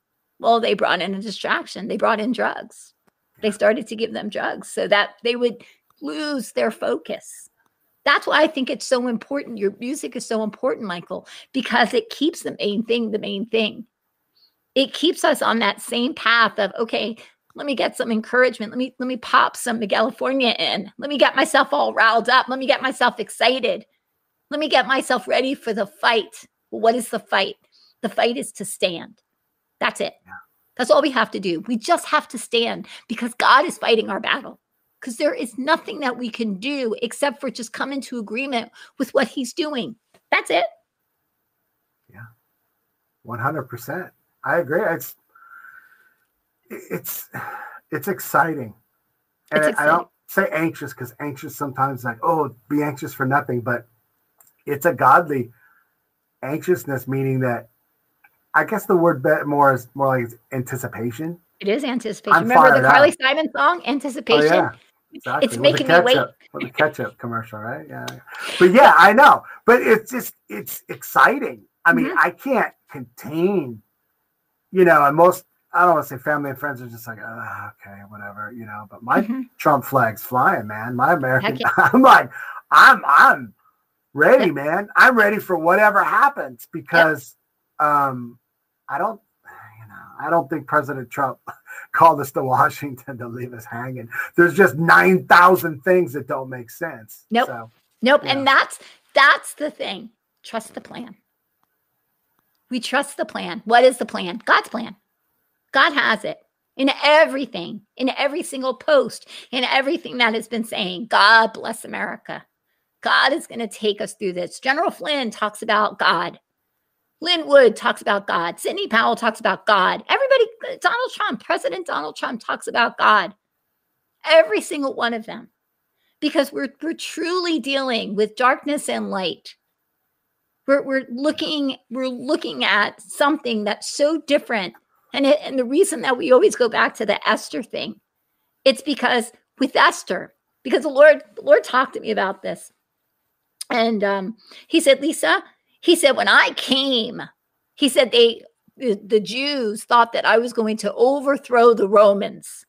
Well they brought in a distraction. They brought in drugs. They started to give them drugs so that they would lose their focus. That's why i think it's so important. Your music is so important michael because it keeps the main thing the main thing. It keeps us on that same path of okay let me get some encouragement. Let me let me pop some Miguelifornia in. Let me get myself all riled up. Let me get myself excited let me get myself ready for the fight. What is the fight? The fight is to stand. That's it. Yeah. That's all we have to do. We just have to stand because God is fighting our battle. Because there is nothing that we can do except for just come into agreement with what He's doing. That's it. Yeah, one hundred percent. I agree. It's it's it's exciting, and it's exciting. I don't say anxious because anxious sometimes like oh be anxious for nothing, but it's a godly anxiousness, meaning that I guess the word bet more is more like anticipation. It is anticipation. I'm Remember the Carly Simon song, Anticipation? Oh, yeah. Exactly. It's making me wait. With the ketchup commercial, right? Yeah. But yeah, I know. But it's just it's exciting. I mean, mm-hmm. I can't contain, you know, and most I don't want to say family and friends are just like, oh, okay, whatever, you know. But my mm-hmm. Trump flag's flying, man. My American, yeah. <laughs> I'm like, I'm I'm ready, man. I'm ready for whatever happens because yep. um I don't you know, I don't think President Trump <laughs> called us to Washington to leave us hanging. There's just 9,000 things that don't make sense. Nope. So, nope. And that's that's the thing. Trust the plan. We trust the plan. What is the plan? God's plan. God has it in everything, in every single post, in everything that has been saying. God bless America. God is going to take us through this. General Flynn talks about God. Lin Wood talks about God. Sidney Powell talks about God. Everybody, Donald Trump, President Donald Trump talks about God. Every single one of them. Because we're, we're truly dealing with darkness and light. We're, we're looking we're looking at something that's so different and, it, and the reason that we always go back to the esther thing it's because with esther because the lord the lord talked to me about this and um, he said, Lisa, he said, when I came, he said they the, the Jews thought that I was going to overthrow the Romans.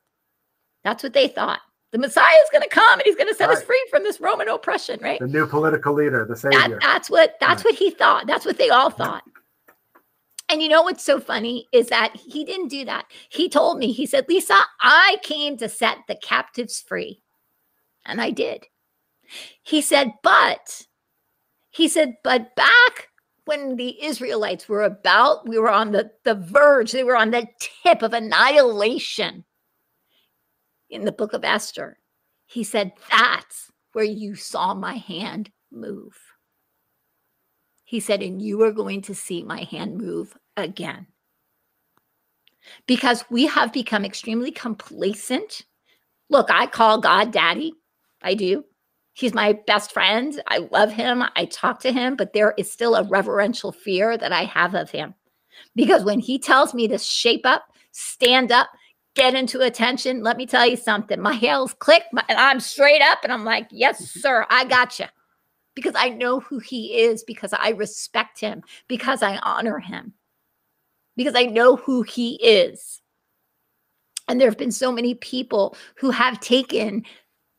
That's what they thought. The Messiah is going to come and he's going to set right. us free from this Roman oppression, right? The new political leader, the savior. That, that's what that's right. what he thought. That's what they all thought. And you know what's so funny is that he didn't do that. He told me, he said, Lisa, I came to set the captives free. And I did. He said, but he said, but back when the Israelites were about, we were on the, the verge, they were on the tip of annihilation in the book of Esther. He said, that's where you saw my hand move. He said, and you are going to see my hand move again. Because we have become extremely complacent. Look, I call God daddy. I do. He's my best friend. I love him. I talk to him, but there is still a reverential fear that I have of him. Because when he tells me to shape up, stand up, get into attention, let me tell you something. My heels click and I'm straight up and I'm like, yes, mm-hmm. sir, I got you. Because I know who he is, because I respect him, because I honor him, because I know who he is. And there have been so many people who have taken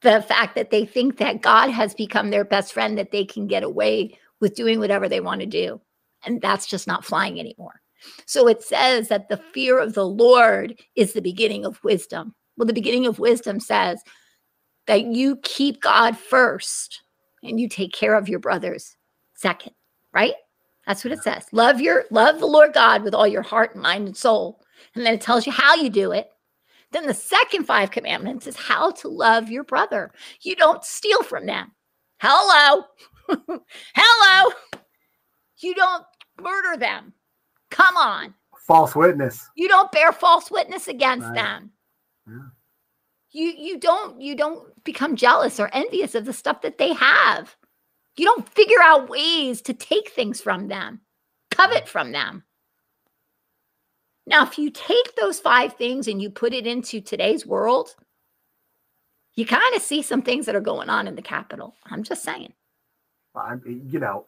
the fact that they think that God has become their best friend, that they can get away with doing whatever they want to do. And that's just not flying anymore. So it says that the fear of the Lord is the beginning of wisdom. Well, the beginning of wisdom says that you keep God first and you take care of your brothers second, right? That's what it says. Love your love the Lord God with all your heart, mind, and soul. And then it tells you how you do it. Then the second five commandments is how to love your brother. You don't steal from them. Hello. <laughs> Hello. You don't murder them. Come on. False witness. You don't bear false witness against right. them. Yeah. You you don't you don't become jealous or envious of the stuff that they have. You don't figure out ways to take things from them, covet from them. Now, if you take those five things and you put it into today's world, you kind of see some things that are going on in the Capitol. I'm just saying. Well, I mean, you know,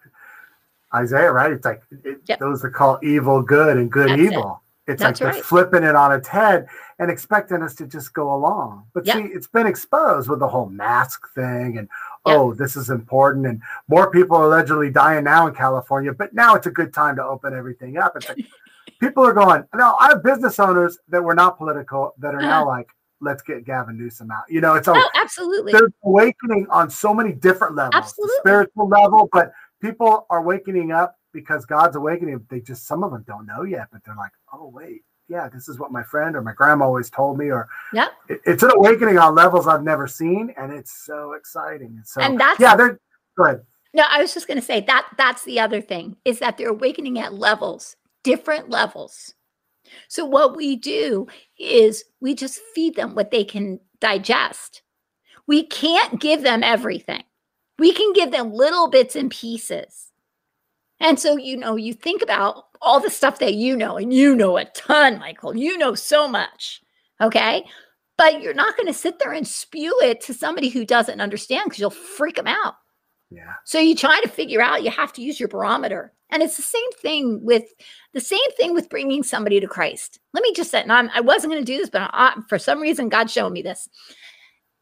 Isaiah, right? It's like it, yep. those are called evil good and good That's evil. It. It's That's like they're flipping it on its head and expecting us to just go along. But yep. see, it's been exposed with the whole mask thing and yep. oh, this is important. And more people are allegedly dying now in California, but now it's a good time to open everything up. It's like <laughs> people are going. Now I have business owners that were not political that are now uh-huh. like, let's get Gavin Newsom out. You know, it's a, oh, absolutely. There's awakening on so many different levels. Absolutely. The spiritual level, but people are wakening up because God's awakening. They just some of them don't know yet, but they're like, oh wait, yeah, this is what my friend or my grandma always told me. Or yeah, it, it's an awakening on levels I've never seen, and it's so exciting. And so and that's yeah, they're good. No, I was just going to say that that's the other thing is that they're awakening at levels different levels. So, what we do is we just feed them what they can digest. We can't give them everything, we can give them little bits and pieces. And so, you know, you think about all the stuff that you know, and you know a ton, Michael. You know so much. Okay. But you're not going to sit there and spew it to somebody who doesn't understand because you'll freak them out. Yeah. So you try to figure out, you have to use your barometer. And it's the same thing with the same thing with bringing somebody to Christ. Let me just say, and I'm, I was not going to do this, but I, for some reason, God showed me this.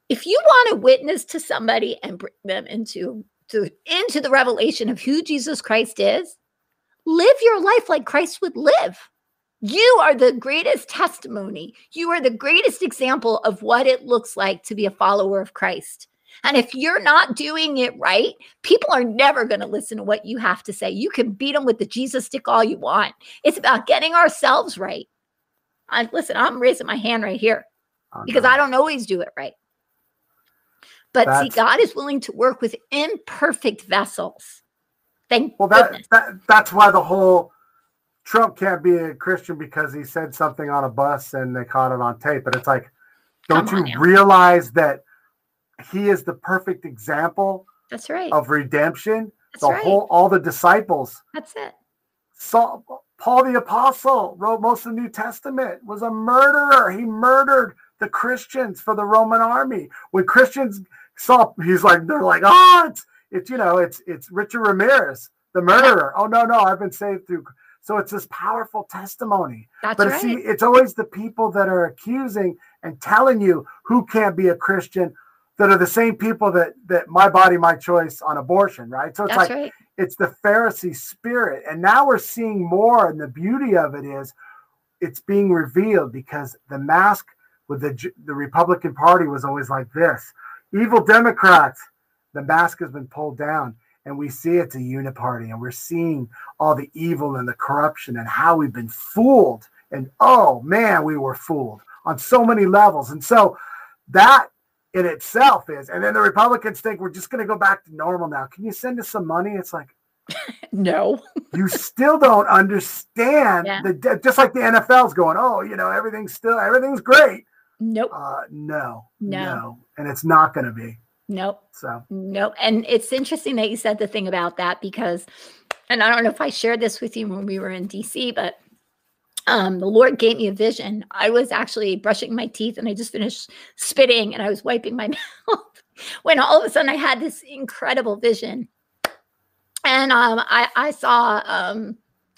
If you want to witness to somebody and bring them into to, into the revelation of who Jesus Christ is, live your life like Christ would live. You are the greatest testimony. You are the greatest example of what it looks like to be a follower of Christ. And if you're not doing it right, people are never going to listen to what you have to say. You can beat them with the Jesus stick all you want. It's about getting ourselves right. I listen, I'm raising my hand right here because I don't always do it right. But That's, see, God is willing to work with imperfect vessels. Thank well, that, that that's why the whole Trump can't be a Christian because he said something on a bus and they caught it on tape. But it's like, don't you realize that he is the perfect example that's right. of redemption. That's the right. whole all the disciples that's it. saul paul the apostle wrote most of the new testament was a murderer. He murdered the christians for the roman army. When christians saw he's like they're like oh it's it's you know it's it's richard ramirez the murderer. Oh no no i've been saved through so it's this powerful testimony. That's but right. see it's always the people that are accusing and telling you who can't be a christian that are the same people that that my body my choice on abortion right? So it's That's like right. it's the pharisee spirit. And now we're seeing more and the beauty of it is it's being revealed because the mask with the the republican party was always like this. Evil democrats the mask has been pulled down and we see it's a uniparty and we're seeing all the evil and the corruption and how we've been fooled. And oh man we were fooled on so many levels. And so that in itself is. And then the Republicans think we're just going to go back to normal now. Can you send us some money? It's like, <laughs> no. you still don't understand yeah. the just like the NFL's going, oh, you know, everything's still everything's great. Nope. Uh, no, no, no, and it's not going to be. Nope. So nope. And it's interesting that you said the thing about that because, and I don't know if I shared this with you when we were in DC, but um, the Lord gave me a vision. I was actually brushing my teeth and I just finished spitting and I was wiping my <laughs> mouth when all of a sudden I had this incredible vision. And um, I, I saw um,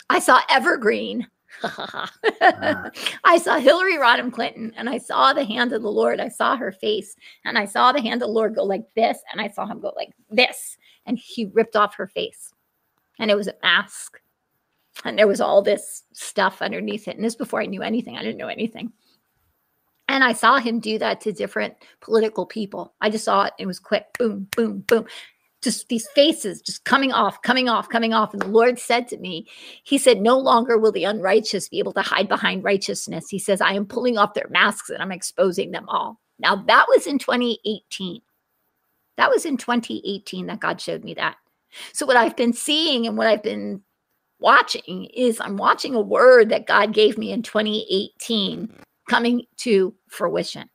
I saw Evergreen. <laughs> I saw Hillary Rodham Clinton and I saw the hand of the Lord. I saw her face and I saw the hand of the Lord go like this and I saw him go like this and he ripped off her face and it was a mask and there was all this stuff underneath it. And this before I knew anything. I didn't know anything. And I saw him do that to different political people. I just saw it. It was quick. Boom, boom, boom. Just these faces just coming off, coming off, coming off. And the Lord said to me, He said, No longer will the unrighteous be able to hide behind righteousness. He says, I am pulling off their masks and I'm exposing them all. Now, that was in 2018. That was in 2018 that God showed me that. So, what I've been seeing and what I've been watching is I'm watching a word that God gave me in 2018 coming to fruition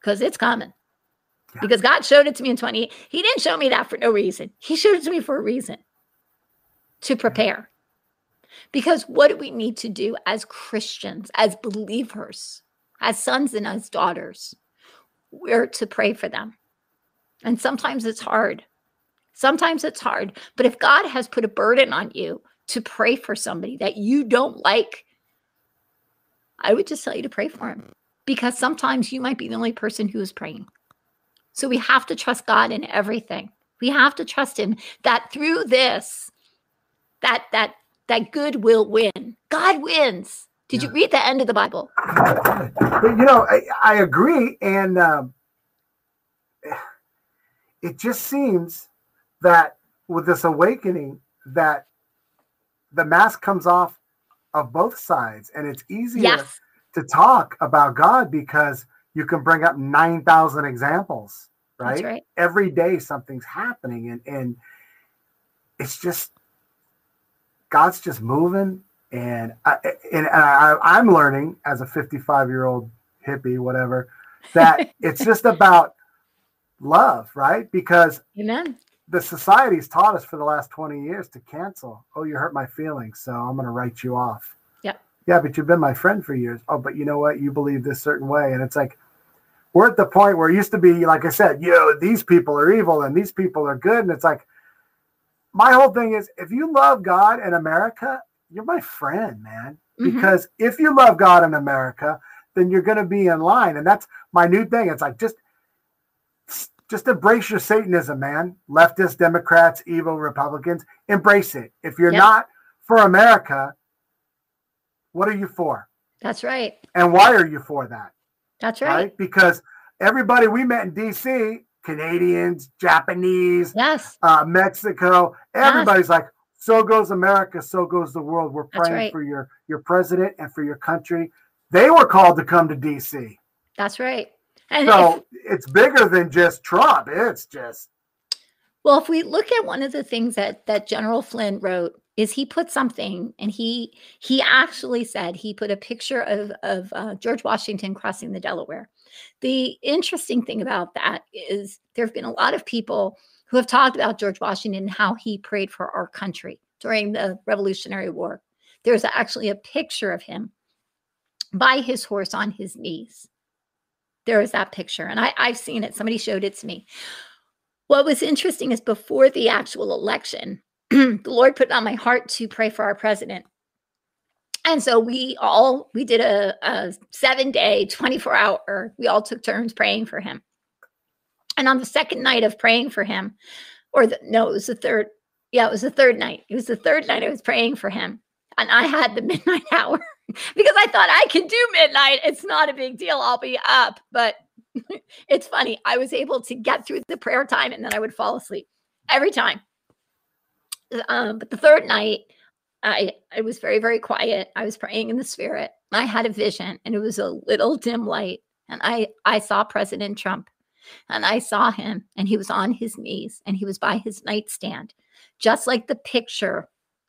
because it's coming. Yeah. Because God showed it to me in 20. He didn't show me that for no reason. He showed it to me for a reason to mm-hmm. prepare. Because what do we need to do as Christians, as believers, as sons and as daughters? We're to pray for them. And sometimes it's hard. Sometimes it's hard. But if God has put a burden on you to pray for somebody that you don't like, I would just tell you to pray for him because sometimes you might be the only person who is praying. So we have to trust God in everything. We have to trust him that through this, that that that good will win. God wins. Did yeah. you read the end of the Bible? But you know, I, I agree, and um, it just seems that with this awakening, that the mask comes off of both sides and it's easier yes. to talk about God because you can bring up 9,000 examples, right? right? Every day something's happening and and it's just God's just moving and I, and I, I'm learning as a 55 year old hippie, whatever, that <laughs> it's just about love, right? Because Amen the society's taught us for the last 20 years to cancel. Oh, you hurt my feelings, so I'm going to write you off. Yeah. Yeah, but you've been my friend for years. Oh, but you know what? You believe this certain way. And it's like, we're at the point where it used to be, like I said, you know, these people are evil and these people are good. And it's like, my whole thing is if you love God and America, you're my friend, man. Mm-hmm. Because if you love God and America, then you're going to be in line. And that's my new thing. It's like, just just embrace your Satanism, man. Leftist Democrats, evil Republicans, embrace it. If you're yep. not for America, What are you for? That's right. And why are you for that? That's right. right? Because everybody we met in DC, Canadians, Japanese, yes, uh, Mexico, everybody's yes. like, so goes America, so goes the world. We're praying right. for your your president and for your country. They were called to come to DC. That's right. And so if, it's bigger than just Trump. It's just well, if we look at one of the things that that General Flynn wrote is he put something and he he actually said he put a picture of of uh, George Washington crossing the Delaware. The interesting thing about that is there have been a lot of people who have talked about George Washington and how he prayed for our country during the Revolutionary War. There's actually a picture of him by his horse on his knees. There is that picture, and I, I've seen it. Somebody showed it to me. What was interesting is before the actual election, <clears throat> the Lord put it on my heart to pray for our president. And so we all we did a, a seven day, 24 hour, we all took turns praying for him. And on the second night of praying for him, or the, no, it was the third, yeah, it was the third night. It was the third night I was praying for him. And I had the <laughs> midnight hour <laughs> because I thought I can do midnight. It's not a big deal. I'll be up. But <laughs> it's funny. I was able to get through the prayer time and then I would fall asleep every time. Um, but the third night, I I was very very quiet. I was praying in the spirit. I had a vision, and it was a little dim light, and I I saw President Trump, and I saw him, and he was on his knees, and he was by his nightstand, just like the picture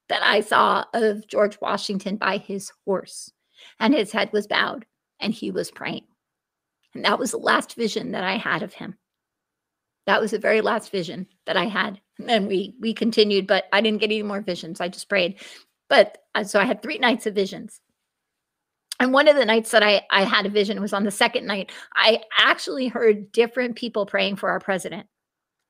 that I saw of George Washington by his horse, and his head was bowed, and he was praying, and that was the last vision that I had of him. That was the very last vision that I had. And then we we continued, but I didn't get any more visions. I just prayed. But uh, so I had three nights of visions. And one of the nights that I, I had a vision was on the second night. I actually heard different people praying for our president.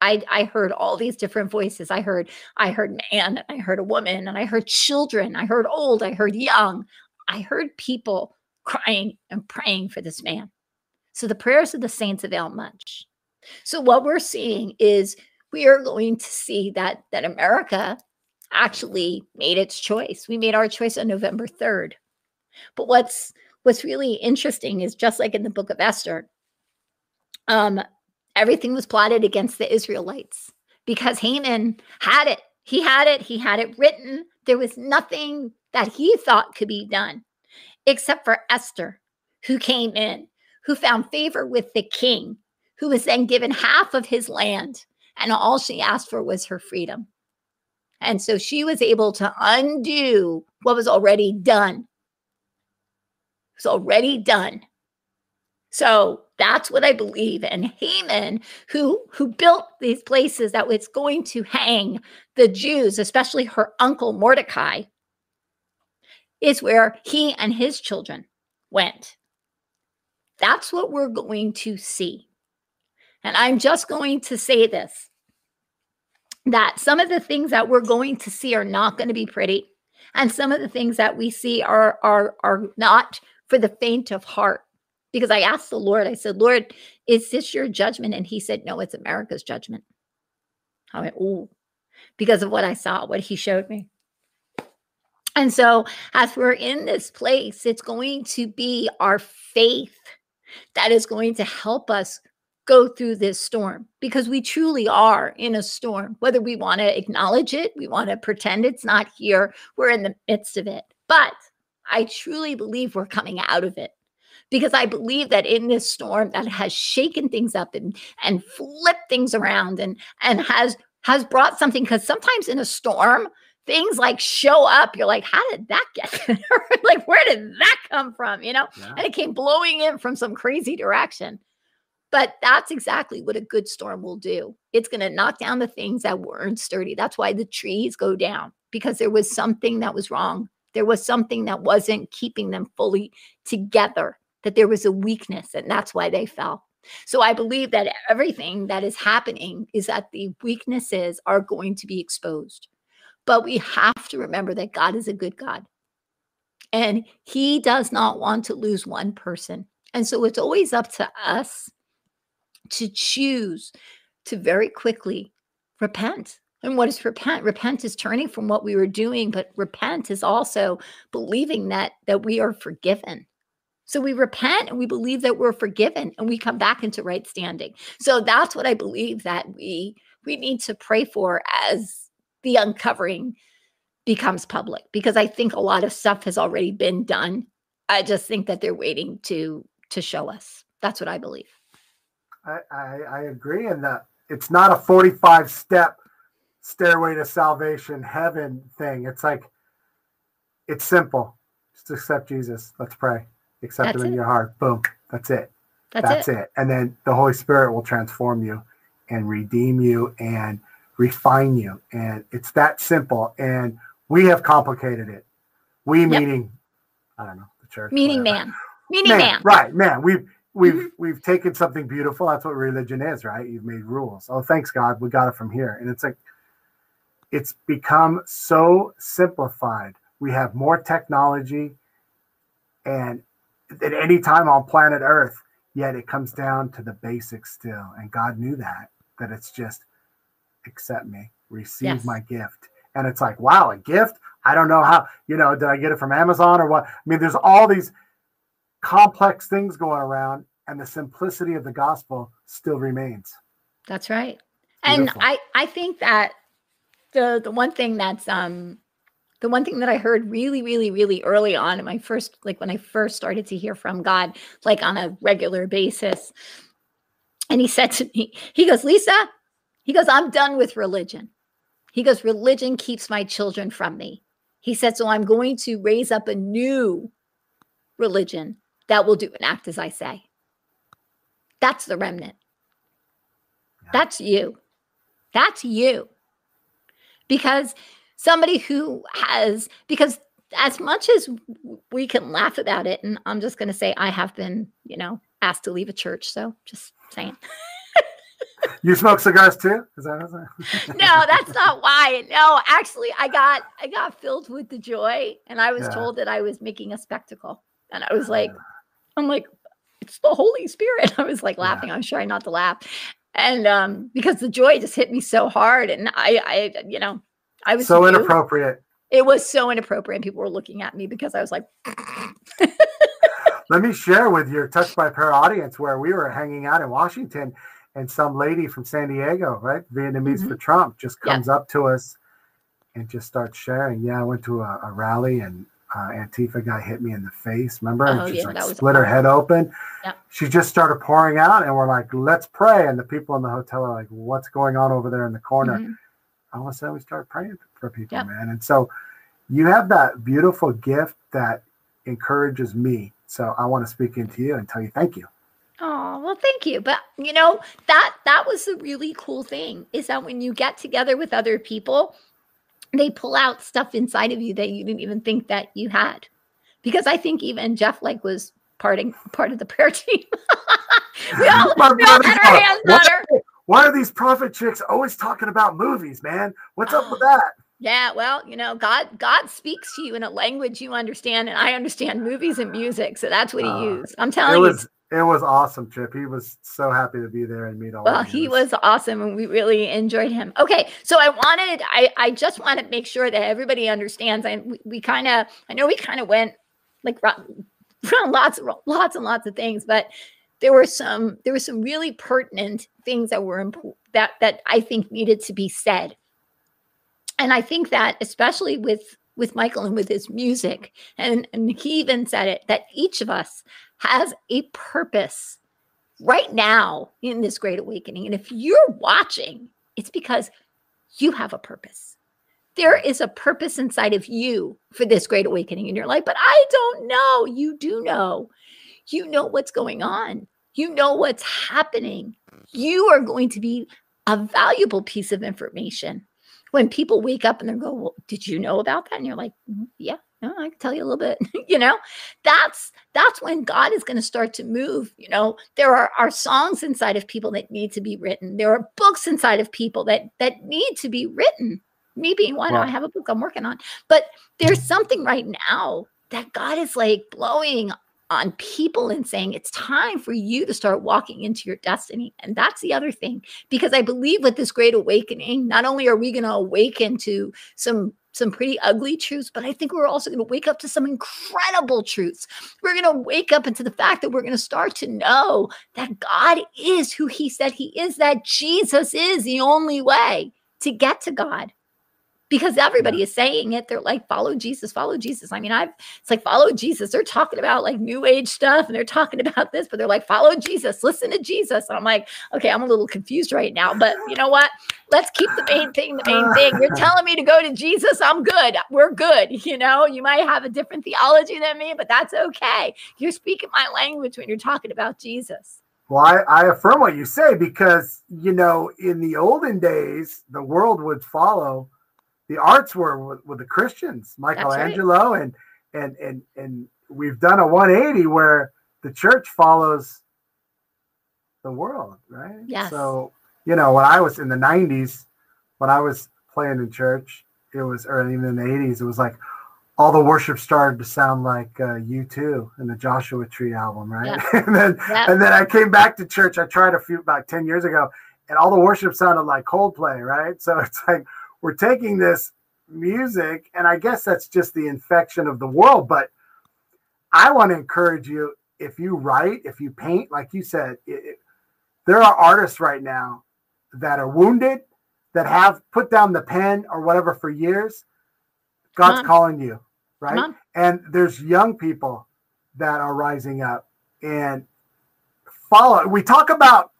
I, I heard all these different voices. I heard I heard man, and I heard a woman, and I heard children. I heard old. I heard young. I heard people crying and praying for this man. So the prayers of the saints avail much. So what we're seeing is we are going to see that that America actually made its choice. We made our choice on November 3rd. But what's what's really interesting is just like in the book of Esther, um, everything was plotted against the Israelites because Haman had it. He had it, he had it written. There was nothing that he thought could be done except for Esther, who came in, who found favor with the king, who was then given half of his land. And all she asked for was her freedom. And so she was able to undo what was already done. It was already done. So that's what I believe. And Haman, who who built these places that was going to hang the Jews, especially her uncle Mordecai, is where he and his children went. That's what we're going to see. And I'm just going to say this that some of the things that we're going to see are not going to be pretty. And some of the things that we see are, are, are not for the faint of heart. Because I asked the Lord, I said, Lord, is this your judgment? And he said, No, it's America's judgment. I went, Ooh, because of what I saw, what he showed me. And so, as we're in this place, it's going to be our faith that is going to help us go through this storm because we truly are in a storm. Whether we want to acknowledge it, we want to pretend it's not here, we're in the midst of it. But I truly believe we're coming out of it because I believe that in this storm that has shaken things up and and flipped things around and and has has brought something because sometimes in a storm things like show up you're like how did that get <laughs> <laughs> like where did that come from you know yeah. and it came blowing in from some crazy direction but that's exactly what a good storm will do. It's going to knock down the things that weren't sturdy. That's why the trees go down because there was something that was wrong. There was something that wasn't keeping them fully together, that there was a weakness, and that's why they fell. So I believe that everything that is happening is that the weaknesses are going to be exposed. But we have to remember that God is a good God. And he does not want to lose one person. And so it's always up to us to choose to very quickly repent And what is repent? Repent is turning from what we were doing, but repent is also believing that that we are forgiven. So we repent and we believe that we're forgiven and we come back into right standing. So that's what I believe that we we need to pray for as the uncovering becomes public because I think a lot of stuff has already been done. I just think that they're waiting to to show us. That's what I believe. I, I, I agree in that it's not a 45 step stairway to salvation heaven thing. It's like it's simple. Just accept Jesus. Let's pray. Accept That's him in it. your heart. Boom. That's it. That's, That's it. it. And then the Holy Spirit will transform you and redeem you and refine you. And it's that simple. And we have complicated it. We yep. meaning, I don't know, the church. Meaning whatever. man. Meaning man. man. Right, man. We've we've mm-hmm. we've taken something beautiful. That's what religion is, right? You've made rules. Oh, thanks God, we got it from here. And it's like it's become so simplified. We have more technology and at any time on planet Earth, yet it comes down to the basics still. And God knew that, that it's just accept me, receive yes. my gift. And it's like, wow, a gift? I don't know how, you know, did I get it from Amazon or what? I mean, there's all these complex things going around, and the simplicity of the gospel still remains. That's right. Beautiful. And I, I think that the the one thing that's um the one thing that I heard really, really, really early on in my first, like when I first started to hear from God, like on a regular basis. And he said to me, he goes, Lisa, he goes, I'm done with religion. He goes, religion keeps my children from me. He said, so I'm going to raise up a new religion that will do and act as I say. That's the remnant. That's you. That's you. Because somebody who has, because as much as we can laugh about it, and I'm just going to say I have been, you know, asked to leave a church. So just saying. <laughs> you smoke cigars too? Is that, <laughs> no, that's not <laughs> why. No, actually, I got I got filled with the joy, and I was yeah. told that I was making a spectacle, and I was like, I'm like, it's the Holy Spirit. I was like laughing. Yeah. I was trying not to laugh. And um, because the joy just hit me so hard. And I, I, you know, I was so inappropriate. It was so inappropriate. People were looking at me because I was like, <laughs> let me share with your Touched by Prayer audience where we were hanging out in Washington and some lady from San Diego, right? Vietnamese mm-hmm. for Trump just comes up to us and just starts sharing. Yeah, I went to a, a rally and uh, Antifa guy hit me in the face. Remember? Oh, and she's yeah, like split her head open. Yep. She just started pouring out, and we're like, "Let's pray." And the people in the hotel are like, "What's going on over there in the corner?" Mm-hmm. All of a sudden, we start praying for people, yep. man. And so, you have that beautiful gift that encourages me. So I want to speak into you and tell you thank you. Oh, well, thank you. But you know, that that was a really cool thing is that when you get together with other people they pull out stuff inside of you that you didn't even think that you had. Because I think even Jeff like was parting part of the prayer <laughs> team. we all, we all had our hands on her. Why are these prophet chicks always talking about movies, man? What's up with <sighs> that? Yeah, well, you know, God God speaks to you in a language you understand, and I understand movies and music, so that's what he uh, used. I'm telling it was, you. It was awesome, Chip. He was so happy to be there and meet all. Well, he was awesome, and we really enjoyed him. Okay, so I wanted, I, I just want to make sure that everybody understands. And we, we kind of, I know we kind of went like around <laughs> lots, lots and lots of things, but there were some, there were some really pertinent things that were that that I think needed to be said. And I think that especially with with Michael and with his music, and, and he even said it that each of us has a purpose right now in this great awakening. And if you're watching, it's because you have a purpose. There is a purpose inside of you for this great awakening in your life, but I don't know. You do know. You know what's going on, you know what's happening. You are going to be a valuable piece of information when people wake up and they go, Well, did you know about that? And you're like, mm, Yeah, oh, I can tell you a little bit, <laughs> you know, that's that's when God is going to start to move. You know, there are, are songs inside of people that need to be written. There are books inside of people that that need to be written. Me being one, wow. I have a book I'm working on. But there's something right now that God is like blowing on people and saying it's time for you to start walking into your destiny. And that's the other thing, because I believe with this great awakening, not only are we going to awaken to some some pretty ugly truths, but I think we're also going to wake up to some incredible truths. We're going to wake up into the fact that we're going to start to know that God is who He said He is, that Jesus is the only way to get to God because everybody is saying it. They're like, follow Jesus, follow Jesus. I mean, I've, it's like, follow Jesus. They're talking about like new age stuff and they're talking <laughs> about this, but they're like, follow Jesus, listen to Jesus. And I'm like, okay, I'm a little confused right now, but you know what? Let's keep the main thing the main thing. You're <sighs> telling me to go to Jesus. I'm good. We're good. You know, you might have a different theology than me, but that's okay. You're speaking my language when you're talking about Jesus. Well, I, I affirm what you say because, you know, in the olden days, the world would follow the arts were with, with the Christians, Michelangelo, right. and and and and we've done a 180 where the church follows the world, right? Yes. So you know, when I was in the 90s, when I was playing in church, it was, or even in the 80s, it was like all the worship started to sound like uh, U2 and the Joshua Tree album, right? Yeah. <laughs> and then and then I came back to church. I tried a few about 10 years ago, and all the worship sounded like Coldplay, right? So <laughs> it's like we're taking this music, and I guess that's just the infection of the world. But I want to encourage you if you write, if you paint, like you said, it, it, there are artists right now that are wounded, that have put down the pen or whatever for years. God's calling you, right? And there's young people that are rising up and follow. We talk about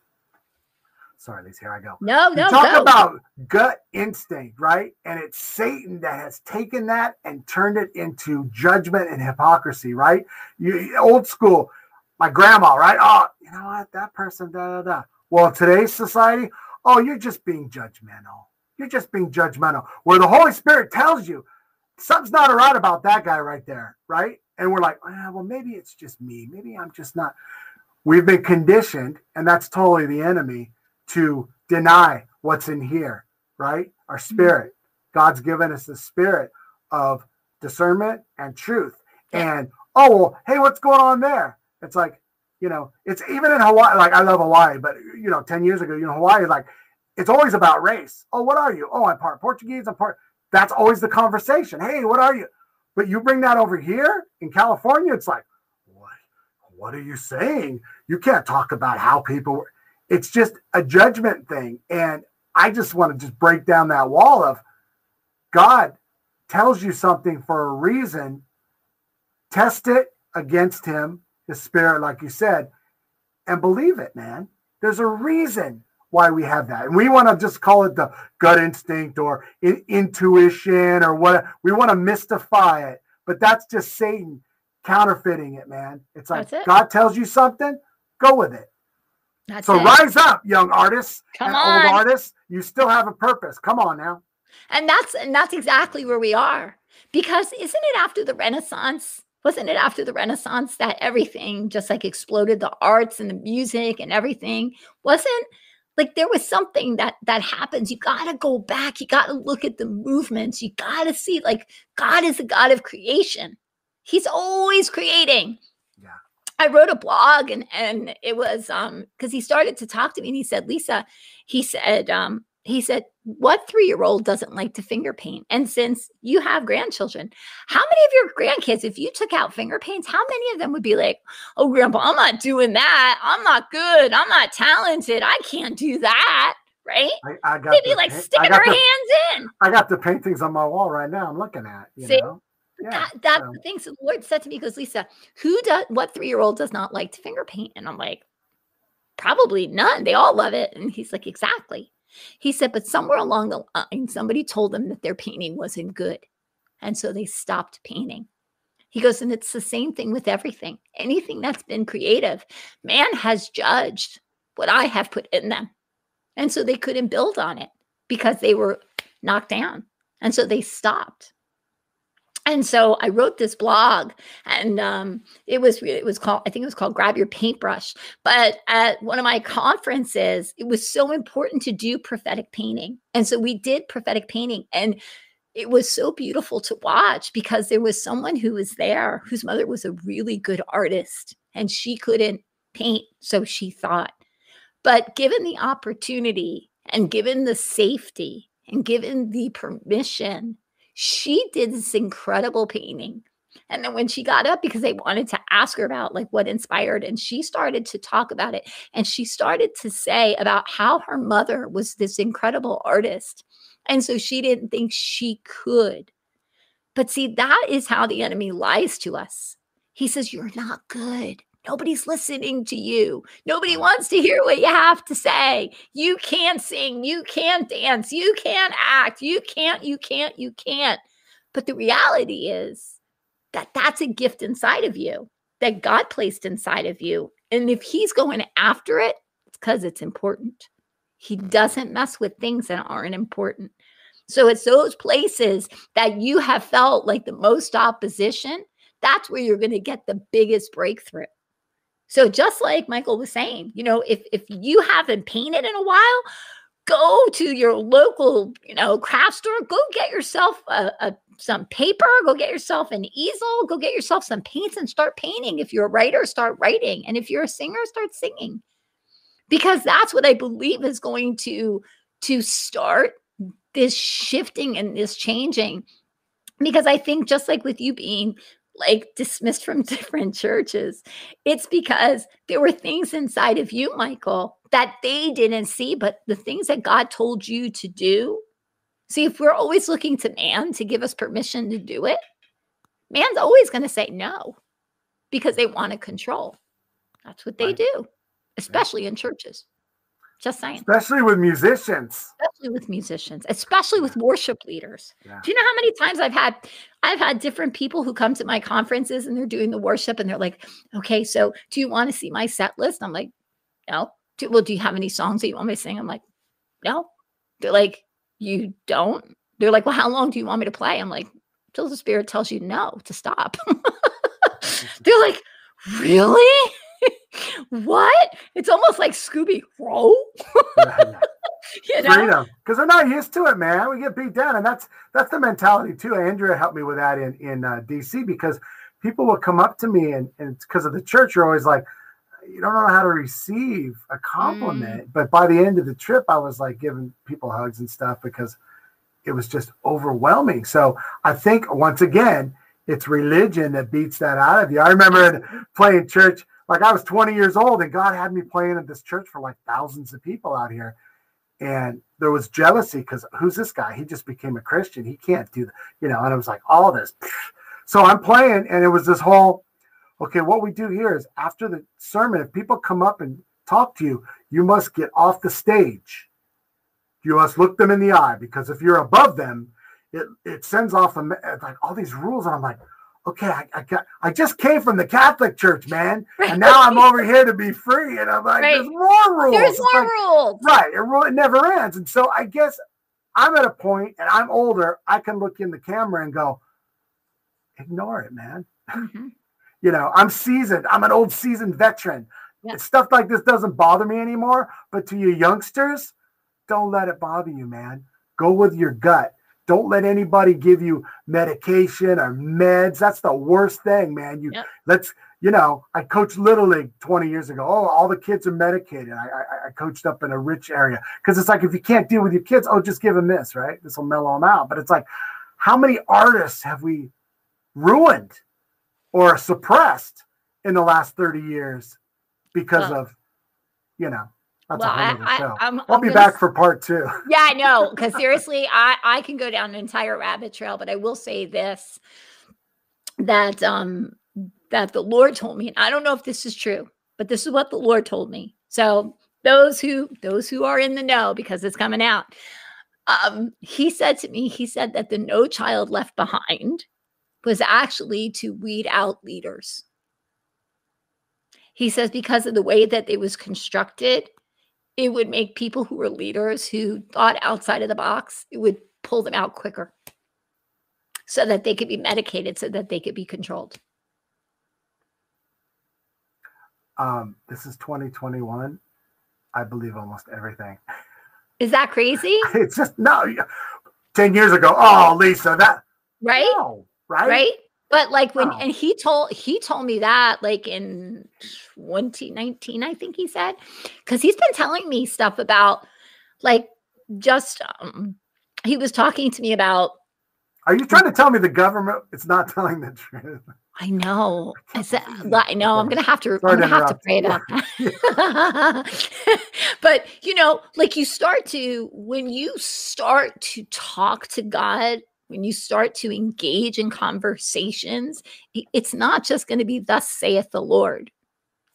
Sorry, Lisa, here I go. No, no. talk go. about gut instinct, right? And it's Satan that has taken that and turned it into judgment and hypocrisy, right? You, old school, my grandma, right? Oh, you know what? That person, da da da. Well, today's society, oh, you're just being judgmental. You're just being judgmental. Where the Holy Spirit tells you something's not right about that guy right there, right? And we're like, oh, well, maybe it's just me. Maybe I'm just not. We've been conditioned, and that's totally the enemy to deny what's in here, right? Our mm-hmm. spirit. God's given us the spirit of discernment and truth. And oh well, hey, what's going on there? It's like, you know, it's even in Hawaii, like I love Hawaii, but you know, 10 years ago, you know, Hawaii like it's always about race. Oh, what are you? Oh, I'm part Portuguese, I'm part that's always the conversation. Hey, what are you? But you bring that over here in California, it's like, what what are you saying? You can't talk about how people it's just a judgment thing. And I just want to just break down that wall of God tells you something for a reason. Test it against him, his spirit, like you said, and believe it, man. There's a reason why we have that. And we want to just call it the gut instinct or in, intuition or what we want to mystify it. But that's just Satan counterfeiting it, man. It's like it. God tells you something, go with it. That's so it. rise up, young artists Come on. old artists. You still have a purpose. Come on now. And that's and that's exactly where we are. Because isn't it after the Renaissance? Wasn't it after the Renaissance that everything just like exploded the arts and the music and everything? Wasn't like there was something that that happens you got to go back you got to look at the movements you got to see like god is the god of creation he's always creating I wrote a blog and and it was um because he started to talk to me and he said, Lisa, he said, um, he said, what three-year-old doesn't like to finger paint? And since you have grandchildren, how many of your grandkids, if you took out finger paints, how many of them would be like, oh, grandpa, I'm not doing that. I'm not good. I'm not talented. I can't do that. Right? I, I got They'd be the, like sticking their the, hands in. I got the paintings on my wall right now. I'm looking at. You See? know? Yeah, that, that's so. the thing. So the Lord said to me, goes, Lisa, who does what three year old does not like to finger paint? And I'm like, probably none. They all love it. And he's like, exactly. He said, but somewhere along the line, somebody told them that their painting wasn't good. And so they stopped painting. He goes, and it's the same thing with everything. Anything that's been creative, man has judged what I have put in them. And so they couldn't build on it because they were knocked down. And so they stopped and so I wrote this blog, and um, it was it was called I think it was called Grab Your Paintbrush. But at one of my conferences, it was so important to do prophetic painting, and so we did prophetic painting, and it was so beautiful to watch because there was someone who was there whose mother was a really good artist and she couldn't paint, so she thought. But given the opportunity and given the safety and given the permission, she did this incredible painting. And then when she got up, because they wanted to ask her about like what inspired, and she started to talk about it. And she started to say about how her mother was this incredible artist. And so she didn't think she could. But see, that is how the enemy lies to us. He says, You're not good. Nobody's listening to you. Nobody mm. wants to hear what you have to say. You can't sing. You can't dance. You can't act. You can't, you can't, you can't. But the reality is that that's a gift inside of you that God placed inside of you. And if He's going after it, it's because it's important. He doesn't mess with things that aren't important. So it's those places that you have felt like the most opposition. That's where you're going to get the biggest breakthrough. So just like Michael was saying, you know, if if you haven't painted in a while, go to your local, you know, craft store, go get yourself a, a some paper, go get yourself an easel, go get yourself some paints and start painting. If you're a writer, start writing. And if you're a singer, start singing. Because that's what I believe is going to to start this shifting and this changing. Because I think just like with you being like dismissed from <laughs> different churches. It's because there were things inside of you, Michael, that they didn't see, but the things that God told you to do. See, if we're always looking to man to give us permission to do it, man's always going to say no because they want to control. That's what they right. do, especially in churches. Just saying. Especially with musicians. Especially with musicians, especially with worship leaders. Yeah. Do you know how many times I've had I've had different people who come to my conferences and they're doing the worship and they're like, "Okay, so do you want to see my set list?" I'm like, "No." Do, well, do you have any songs that you want me to sing? I'm like, "No." They're like, "You don't?" They're like, "Well, how long do you want me to play?" I'm like, "Till the spirit tells you no to stop." <laughs> they're like, "Really?" What? It's almost like Scooby Row. <laughs> you know? Freedom, because they're not used to it, man. We get beat down, and that's that's the mentality too. Andrea helped me with that in in uh, DC because people will come up to me, and and because of the church, you're always like, you don't know how to receive a compliment. Mm. But by the end of the trip, I was like giving people hugs and stuff because it was just overwhelming. So I think once again, it's religion that beats that out of you. I remember <laughs> playing church like I was 20 years old and God had me playing at this church for like thousands of people out here. And there was jealousy because who's this guy? He just became a Christian. He can't do that, you know. And I was like all this. So I'm playing, and it was this whole okay, what we do here is after the sermon, if people come up and talk to you, you must get off the stage. You must look them in the eye because if you're above them, it, it sends off a, like all these rules. And I'm like, okay, I, I, got, I just came from the Catholic Church, man, right. <laughs> and now I'm over here to be free, and I'm like, right. there's more rules. There's more like, rules, right? It, it never ends, and so I guess I'm at a point, and I'm older. I can look in the camera and go, ignore it, man. Mm-hmm. <laughs> you know, I'm seasoned. I'm an old seasoned veteran. Yeah. Stuff like this doesn't bother me anymore. But to you youngsters, don't let it bother you, man. Go with your gut don't let anybody give you medication or meds. That's the worst thing, man. You yep. let's, you know, I coached Little League 20 years ago. Oh, all the kids are medicated. I, I, I coached up in a rich area because it's like if you can't deal with your kids, oh, just give them this, right? This will mellow them out. But it's like, how many artists have we ruined or suppressed in the last 30 years because of, you know, that's well, I, I, am I'll be back s- for part two. <laughs> Yeah, I know. Because seriously, I I can go down an entire rabbit trail, but I will say this: that um that the Lord told me, and I don't know if this is true, but this is what the Lord told me. So those who those who are in the know, because it's coming out, um, he said to me, he said that the No Child Left Behind was actually to weed out leaders. He says because of the way that it was constructed, it would make people who were leaders who thought outside of the box, it would pull them out quicker so that they could be medicated, so that they could be controlled. Um, this is 2021. I believe almost everything. Is that crazy? <laughs> It's just no. 10 years ago, oh, Lisa, that. Right. No, right. Right. But like when, and he told, he told me that like in 2019, I think he said, because he's been telling me stuff about like just, um, he was talking to me about. Are you trying to tell me the government is not <laughs> telling the truth? I know. <laughs> I said, I know. I'm gonna have to. Sorry I'm gonna have to pray that. <laughs> but you know, like you start to when you start to talk to God, when you start to engage in conversations, it's not just going to be "Thus saith the Lord."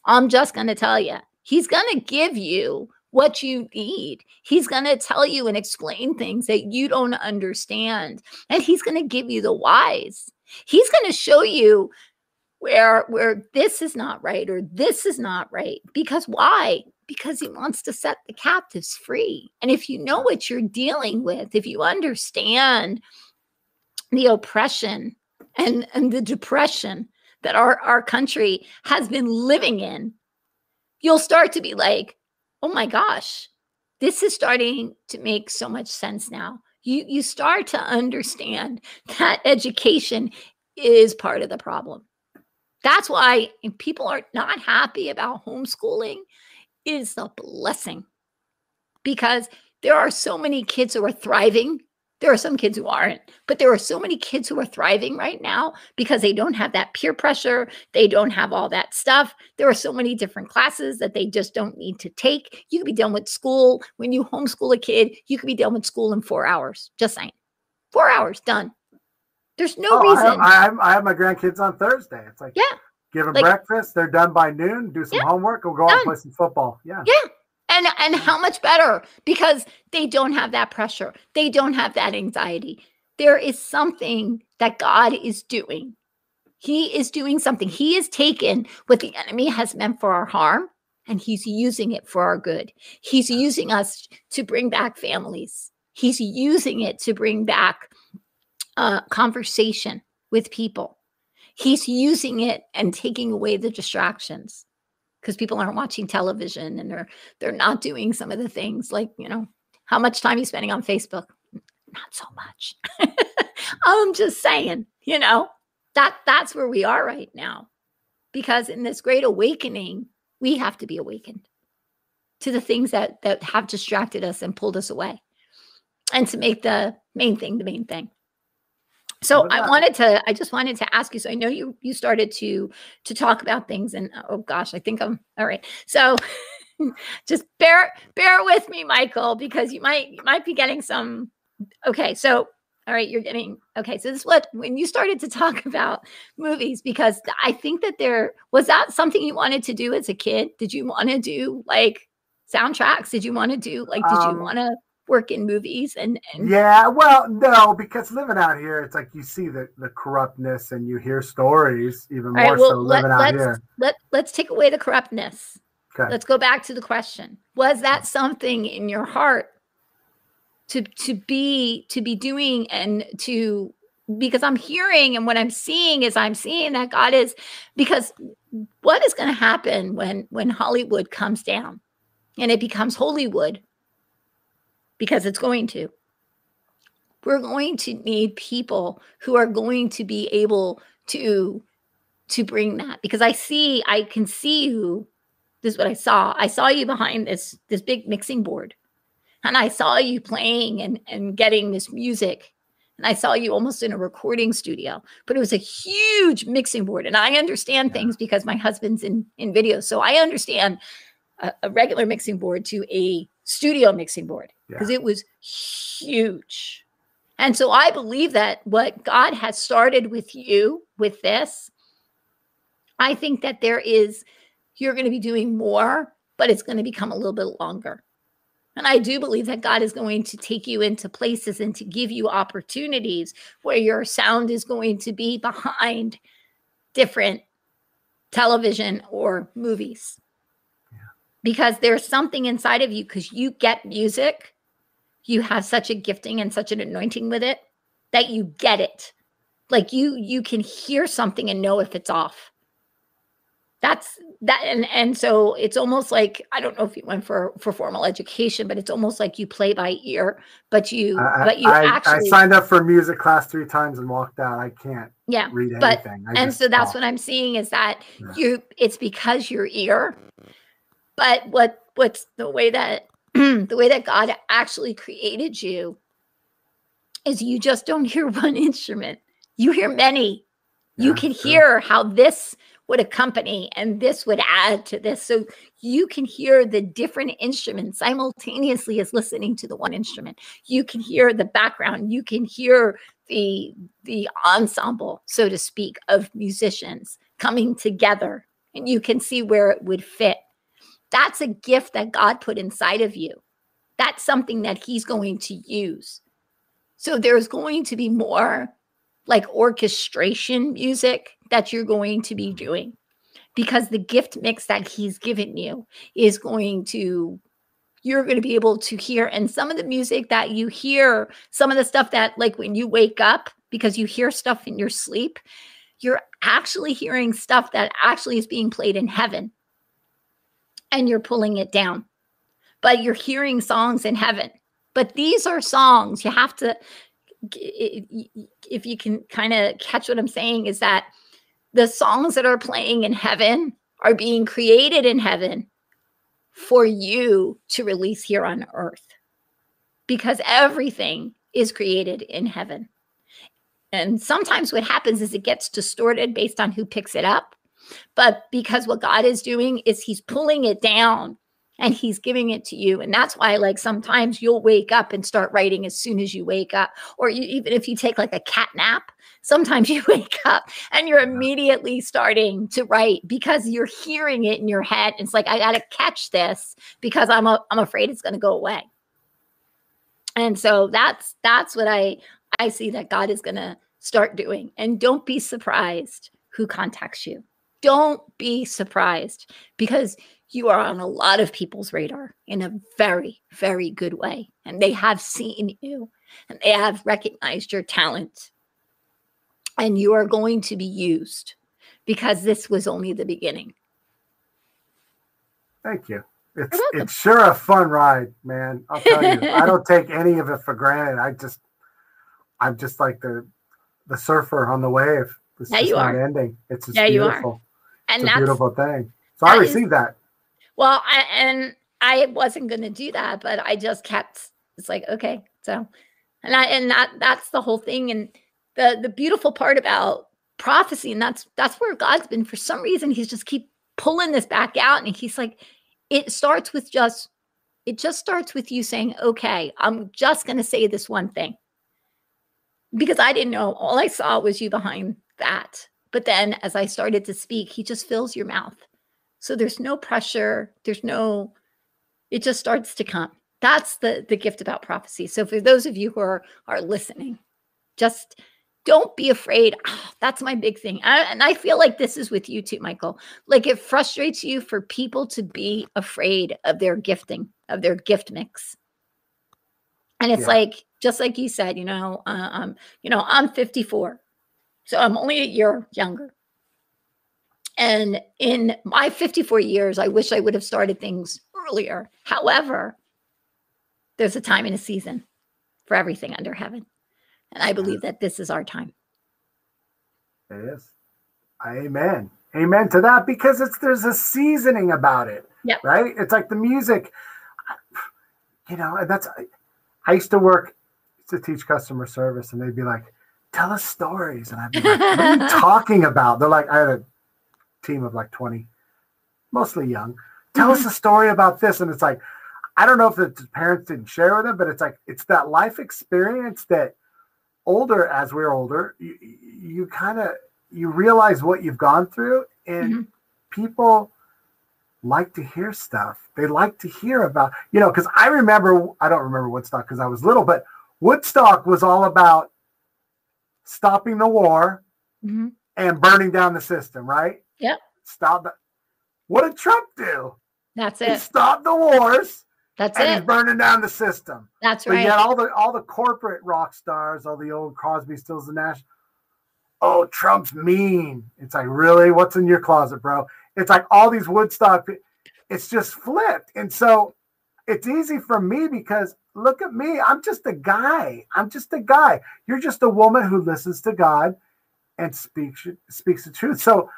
I'm just going to tell you, He's going to give you what you need. He's going to tell you and explain things that you don't understand, and He's going to give you the whys He's going to show you where where this is not right or this is not right because why? Because he wants to set the captives free. And if you know what you're dealing with, if you understand the oppression and and the depression that our our country has been living in, you'll start to be like, "Oh my gosh, this is starting to make so much sense now." you you start to understand that education is part of the problem. That's why people are not happy about homeschooling is a blessing because there are so many kids who are thriving there are some kids who aren't, but there are so many kids who are thriving right now because they don't have that peer pressure. They don't have all that stuff. There are so many different classes that they just don't need to take. You could be done with school. When you homeschool a kid, you could be done with school in four hours. Just saying. Four hours, done. There's no oh, reason. I have, I have, my grandkids on Thursday. It's like, yeah. Give them like, breakfast. They're done by noon. Do some yeah, homework. We'll go out and play some football. Yeah. Yeah. And and how much better because they don't have that pressure. They don't have that anxiety. There is something that God is doing. He is doing something. He has taken what the enemy has meant for our harm and he's using it for our good. He's using us to bring back families. He's using it to bring back uh, conversation with people. He's using it and taking away the distractions because people aren't watching television and they're they're not doing some of the things like you know how much time you spending on facebook? Not so much. <laughs> I'm just saying you know that that's where we are right now. Because in this great awakening we have to be awakened to the things that that have distracted us and pulled us away and to make the main thing the main thing so I wanted to, I just wanted to ask you. So I know you you started to to talk about things, and oh gosh, I think I'm all right. So <laughs> just bear bear with me, Michael, because you might you might be getting some. Okay, so all right, you're getting okay. So this is what when you started to talk <laughs> about movies, because I think that there was that something you wanted to do as a kid. Did you want to do like soundtracks? Did you want to do like? Did um, you want to work in movies and, and yeah well no because living out here it's like you see the, the corruptness and you hear stories even more right, well, so living let, out let's, here. let, let's take away the corruptness. Okay. let's go back to the question. Was that something in your heart to to be to be doing and to because i'm hearing and what i'm seeing is i'm seeing that god is because what is going to happen when when hollywood comes down and it becomes hollywood because it's going to. We're going to need people who are going to be able to to bring that because I see I can see you this is what I saw. I saw you behind this this big mixing board. And I saw you playing and and getting this music. And I saw you almost in a recording studio, but it was a huge mixing board. And I understand yeah. things because my husband's in in video. So I understand a, a regular mixing board to a studio mixing board because yeah. it was huge. And so I believe that what God has started with you with this, I think that there is, you're going to be doing more, but it's going to become a little bit longer. And I do believe that God is going to take you into places and to give you opportunities where your sound is going to be behind different television or movies because there's something inside of you because you get music you have such a gifting and such an anointing with it that you get it like you you can hear something and know if it's off that's that and and so it's almost like i don't know if you went for for formal education but it's almost like you play by ear but you I, but you I, actually I signed up for music class three times and walked out i can't yeah read but anything I and so that's talk. what i'm seeing is that Yeah. you it's because your ear but what what's the way that <clears throat> the way that god actually created you is you just don't hear <laughs> one instrument. You hear many. You Yeah, can true. hear how this would accompany and this would add to this. So you can hear the different instruments simultaneously as listening to the one instrument. You can hear the background. You can hear the the ensemble so to speak of musicians coming together. And you can see where it would fit that's a gift that god put inside of you. That's something that he's going to use. So there's going to be more like orchestration music that you're going to be doing because the gift mix that he's given you is going to you're going to be able to hear. And some of the music that you hear some of the stuff that like when you wake up because you hear stuff in your sleep you're actually hearing stuff that actually is being played in heaven and you're pulling it down but you're hearing songs in heaven but these are songs you have to if you can kind of catch what I'm saying, is that the songs that are playing in heaven are being created in heaven for you to release here on earth because everything is created in heaven. And sometimes what happens is it gets distorted based on who picks it up. But because what God is doing is he's pulling it down and he's giving it to you. And that's why like sometimes you'll wake up and start writing as soon as you wake up or you, even if you take like a cat nap sometimes <laughs> you wake up and you're immediately starting to write because you're hearing it in your head. It's like i got to catch this because i'm a, i'm afraid it's going to go away. And so that's that's what i i see that god is going to start doing. And don't be surprised who contacts you don't be surprised because you are on a lot of people's radar in a very, very good way. And they have seen you and they have recognized your talent. And you are going to be used because this was only the beginning. Thank you. It's it's sure a fun ride, man. I'll tell you. I don't <laughs> take any of it for granted. I just I'm just like the the surfer on the wave. It's Yeah, just you are. ending. It's just Yeah, you are. beautiful. And It's a that's beautiful thing. So I is- received that. well, I, and I wasn't going to do that, but I just kept. It's like okay, so, and I and that that's the whole thing. And the the beautiful part about prophecy, and that's that's where God's been for some reason. He's just keep pulling this back out, and he's like, it starts with just, it just starts with you saying, okay, I'm just going to say this one thing, because I didn't know. All I saw was you behind that. But then as I started to speak, he just fills your mouth. So there's no pressure. There's no, it just starts to come. That's the the gift about prophecy. So for those of you who are are listening, just don't be afraid. Ah, that's my big thing. I, and I feel like this is with you too, Michael. Like it frustrates you for people to be afraid of their gifting, of their gift mix. And it's Yeah. like, just like you said, you know, uh, um, you know, I'm 54, so I'm only a year younger. And in my 54 years, I wish I would have started things earlier. However, there's a time and a season for everything under heaven. And I believe that this is our time. It is. Amen. Amen to that because it's there's a seasoning about it. Yep. Right? It's like the music. You know, and that's I used to work to teach customer service and they'd be like, tell us stories. And I'd be like, what are you <laughs> talking about? They're like, I had a team of like 20, mostly young. Tell us a story about this. And it's like, I don't know if the parents didn't share with them, but it's like it's that life experience that older as we're older, you, you kind of you realize what you've gone through, and Mhm. people like to hear stuff. They like to hear about, you know, because I remember I don't remember Woodstock because I was little, but Woodstock was all about stopping the war Mhm. and burning down the system, right? Yep. Stop that. What did Trump do? That's it. He stopped the wars That's and he's burning down the system. That's right. But yet all the all the corporate rock stars, all the old Crosby, Stills, and Nash. Oh, Trump's mean. It's like really, what's in your closet, bro? It's like all these Woodstock, it's just flipped. And so it's easy for me because look at me. I'm just a guy. I'm just a guy. You're just a woman who listens to God and speaks speaks the truth. So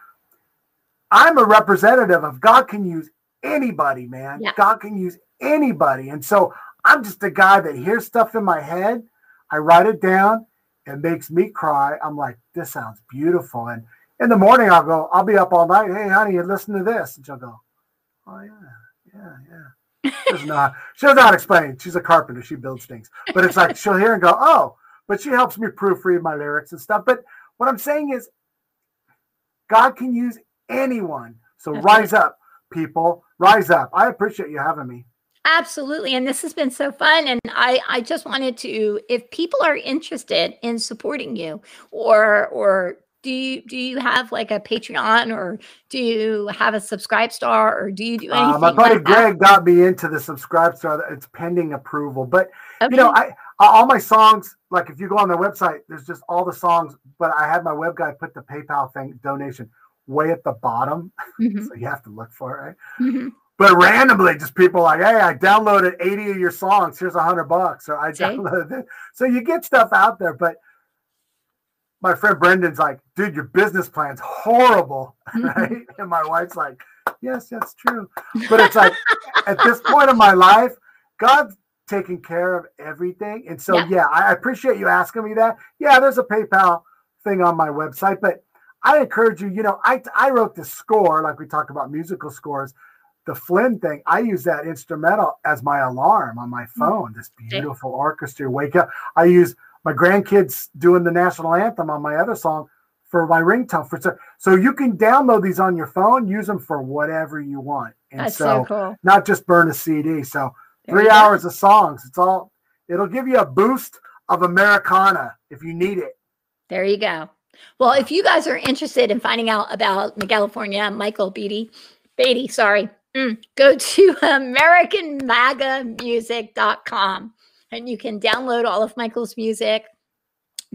I'm a representative of God can use anybody, man. Yeah. God can use anybody. And so I'm just a guy that hears stuff in my head. I write it down. It makes me cry. I'm like, this sounds beautiful. And in the morning, I'll go, I'll be up all night. Hey, honey, listen to this. And she'll go, oh, yeah, yeah, yeah. She does not, she does not explain. She's a carpenter. She builds things. But it's like she'll hear and go, oh, but she helps me proofread my lyrics and stuff. But what I'm saying is, God can use anyone. So rise up, people. Rise up. I appreciate you having me. Absolutely. And this has been so fun. And I, I just wanted to, if people are interested in supporting you or or do you do you have like a Patreon or do you have a subscribe star or do you do anything? Uh, my buddy like Greg got me into the subscribe star. It's pending approval. But okay. you know, I all my songs, like if you go on their website, there's just all the songs, but I had my web guy put the PayPal thing donation way at the bottom. <laughs> Mm-hmm. so you have to look for it, right? Mm-hmm. But randomly, just people like, hey, I downloaded 80 of your songs. Here's a hundred bucks. Or I downloaded. So you get stuff out there. But my friend Brenden's like, dude, your business plan's horrible. <laughs> Mm-hmm. Right. And my wife's like, yes, that's true. But it's like <laughs> at this point in my life, God's taking care of everything. And so, yeah. yeah, I appreciate you asking me that. Yeah, there's a PayPal thing on my website, but I encourage you, you know, I, I wrote the score, like we talk about musical scores, the Flynn thing. I use that instrumental as my alarm on my hmm. phone, this beautiful orchestra. Wake up. I use my grandkids doing the national anthem on my other song for my ringtone. For so, so you can download these on your phone, use them for whatever you want. And That's so, so cool. not just burn a CD. So there three hours go. of songs. It's all it'll give you a boost of Americana if you need it. There you go. Well, if you guys are interested in finding out about Miguelifornia, Michael Beatty, Beatty, sorry, mm, go to <laughs> AmericanMagaMusic.com and you can download all of Michael's music.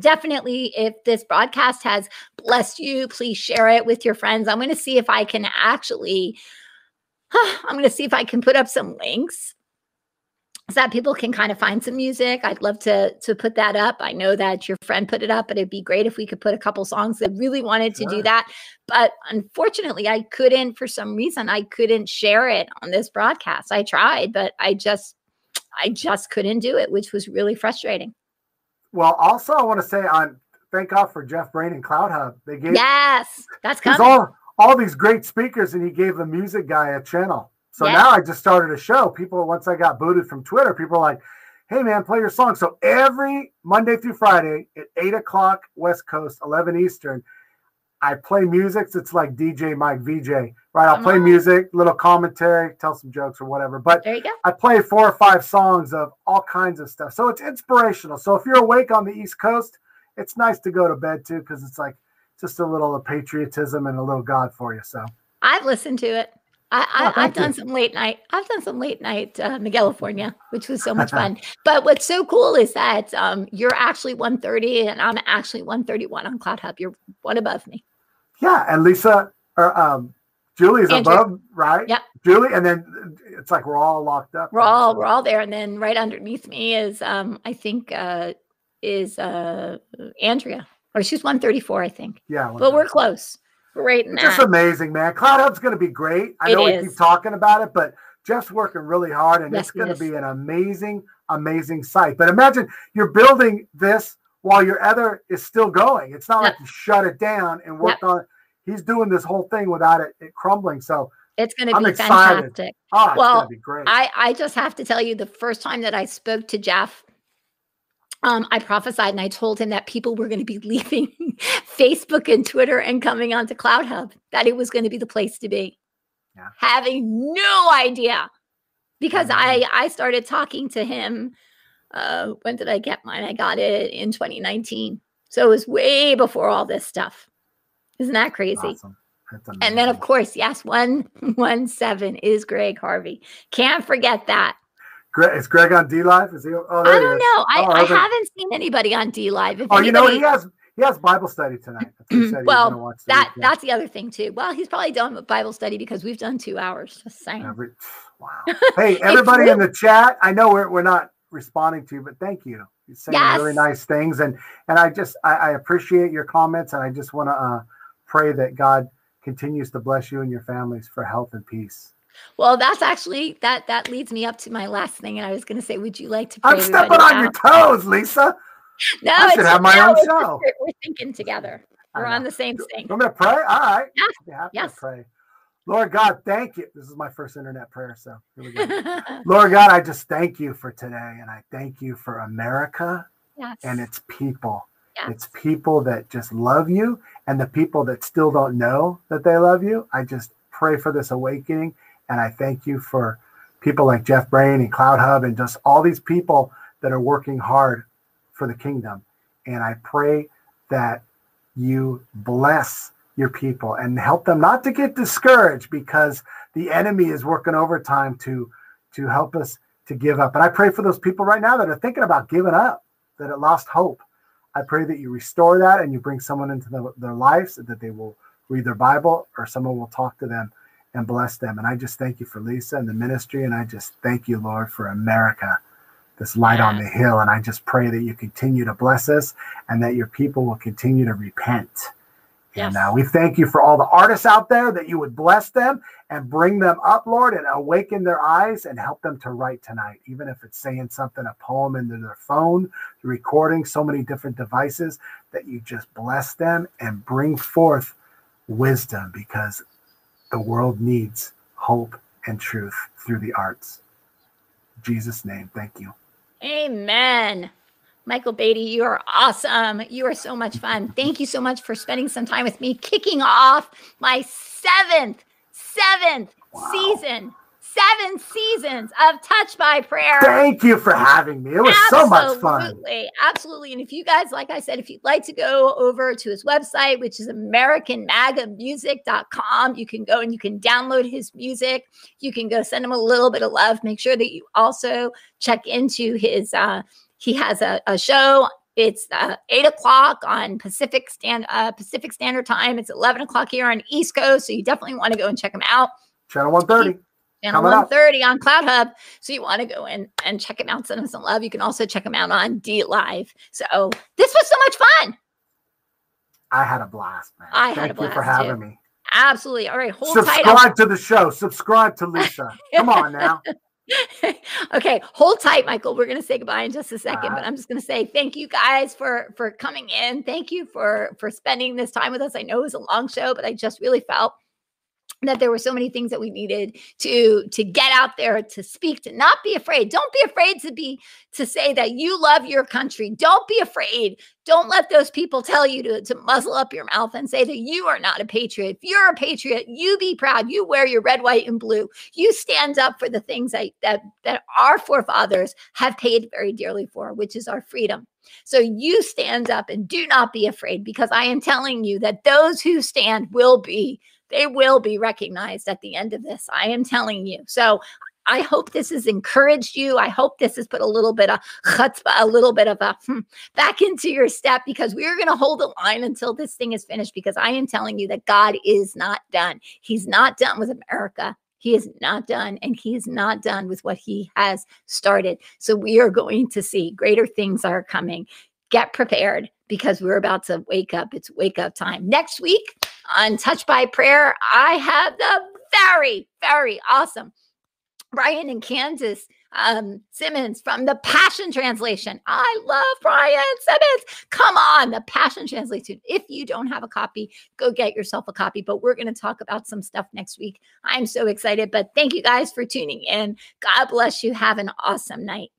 Definitely, if this broadcast has blessed you, please share it with your friends. I'm going to see if I can actually, <sighs> I'm going to see if I can put up some links so that people can kind of find some music. I'd love to to put that up. I know that your friend put it up, but it'd be great if we could put a couple songs that really wanted to sure. do that. But unfortunately, I couldn't for some reason. I couldn't share it on this broadcast. I tried, but I just I just couldn't do it, which was really frustrating. Well, also I want to say on thank God for Jeff Brain and CloutHub. They gave yes, that's coming. All all these great speakers, and he gave the music guy a channel. So yeah. now I just started a show. People, once I got booted from Twitter, people are like, hey man, play your song. So every Monday through Friday at eight o'clock West Coast, 11 Eastern, I play music. So it's like DJ Mike VJ, right? I'll play music, little commentary, tell some jokes or whatever. But there you go. I play four or five songs of all kinds of stuff. So it's inspirational. So if you're awake on the East Coast, it's nice to go to bed too, because it's like just a little of patriotism and a little God for you. So I've listened to it. I, I, have done some late night. I've done some late night uh, in California, which was so much <laughs> fun. But what's so cool is that um, you're actually 130 and I'm actually 131 on CloutHub. You're one above me. Yeah, and Lisa or um, Julie is Andrew. above, right? Yeah. Julie, and then it's like we're all locked up. We're all we're all there, and then right underneath me is um I think uh is uh Andrea, or she's 134, I think. Yeah, but we're close. Great. It's just amazing, man. CloutHub's going to be great. I it know is. we keep talking about it, but Jeff's working really hard and yes, it's going to be an amazing, amazing site. But imagine you're building this while your other is still going. It's not yep. like you shut it down and worked yep. on it. He's doing this whole thing without it, it crumbling. So it's going to be excited. fantastic. Oh, well, I, I just have to tell you the first time that I spoke to Jeff, um, I prophesied and I told him that people were going to be <laughs> leaving Facebook and Twitter and coming onto CloutHub, that it was going to be the place to be. Yeah. Having no idea because I I started talking to him. Uh, when did I get mine? I got it in 2019. So it was way before all this stuff. Isn't that crazy? Awesome. And then, of course, yes, one <laughs> one seven is Greg Harvey. Can't forget that. Greg, is Greg on DLive? Is he? Oh, I don't know. I, oh, I haven't seen anybody on DLive. If oh, anybody, you know he has he has Bible study tonight. well, that that's the other thing too. Well, he's probably done with Bible study because we've done two hours. Just saying. Every, <sighs> wow. <laughs> Hey, everybody in the chat. I know we're we're not responding to, you but thank you. You're saying yes. really nice things, and and I just I, I appreciate your comments, and I just want to uh, pray that God continues to bless you and your families for health and peace. Well, that's actually that that leads me up to my last thing, and I was going to say, would you like to? Pray I'm stepping on your toes, Lisa. No, I should have my no, own show. We're, we're thinking together. We're on the same thing. I'm going to pray. All right. Yeah. Yes. pray. Lord God, thank you. This is my first internet prayer, so here we go. <laughs> Lord God, I just thank you for today, and I thank you for America yes. and its people. Yes. It's people that just love you, and the people that still don't know that they love you. I just pray for this awakening and I thank you for people like Jeff Brain and CloutHub and just all these people that are working hard for the kingdom. And I pray that you bless your people and help them not to get discouraged because the enemy is working overtime to to help us to give up. And I pray for those people right now that are thinking about giving up, that have lost hope. I pray that you restore that and you bring someone into the, their lives that they will read their Bible or someone will talk to them and bless them. And I just thank you for Lisa and the ministry. And I just thank you, Lord, for America, this light on the hill. And I just pray that you continue to bless us and that your people will continue to repent. Yes. And uh, we thank you for all the artists out there that you would bless them and bring them up, Lord, and awaken their eyes and help them to write tonight, even if it's saying something, a poem into their phone, recording, so many different devices that you just bless them and bring forth wisdom because the world needs hope and truth through the arts. In Jesus' name, thank you. Amen. Michael Beatty, you are awesome. You are so much fun. Thank you so much for spending some time with me, kicking off my seventh, seventh wow. season seven seasons of Touch by Prayer. Thank you for having me. It was absolutely, so much fun. Absolutely. Absolutely. And if you guys, like I said, if you'd like to go over to his website, which is AmericanMagaMusic.com, you can go and you can download his music. You can go send him a little bit of love. Make sure that you also check into his, uh, he has a, a show it's uh, eight o'clock on Pacific stand uh, Pacific Standard Time. It's eleven o'clock here on East Coast, so you definitely want to go and check him out. Channel one thirty channel 130 on CloutHub. So you want to go in and check him out, send him some love. You can also check him out on DLive. So this was so much fun. I had a blast, man. I Thank had a blast. you for having too. me. Absolutely. All right. Hold Subscribe tight. to the show. Subscribe to Lisa. <laughs> Come on now. <laughs> okay, hold tight, Michael. We're gonna say goodbye in just a second, uh-huh. but I'm just gonna say thank you guys for for coming in. Thank you for for spending this time with us. I know it was a long show, but I just really felt that there were so many things that we needed to to get out there to speak to not be afraid. Don't be afraid to be to say that you love your country. Don't be afraid. Don't let those people tell you to, to muzzle up your mouth and say that you are not a patriot. If you're a patriot you be proud. You wear your red white and blue. You stand up for the things that that, that our forefathers have paid very dearly for which is our freedom. So you stand up and do not be afraid because I am telling you that those who stand will be they will be recognized at the end of this. I am telling you. So I hope this has encouraged you. I hope this has put a little bit of chutzpah, a little bit of a hmm, back into your step because we are going to hold the line until this thing is finished because I am telling you that God is not done. He's not done with America. He is not done, and he is not done with what he has started. So we are going to see greater things are coming. Get prepared because we're about to wake up. It's wake up time. Next week, on Touch by Prayer, I have the very, very awesome Brian and Candice um, Simmons from the Passion Translation. I love Brian Simmons. Come on, the Passion Translation. If you don't have a copy, go get yourself a copy. But we're going to talk about some stuff next week. I'm so excited. But thank you guys for tuning in. God bless you. Have an awesome night.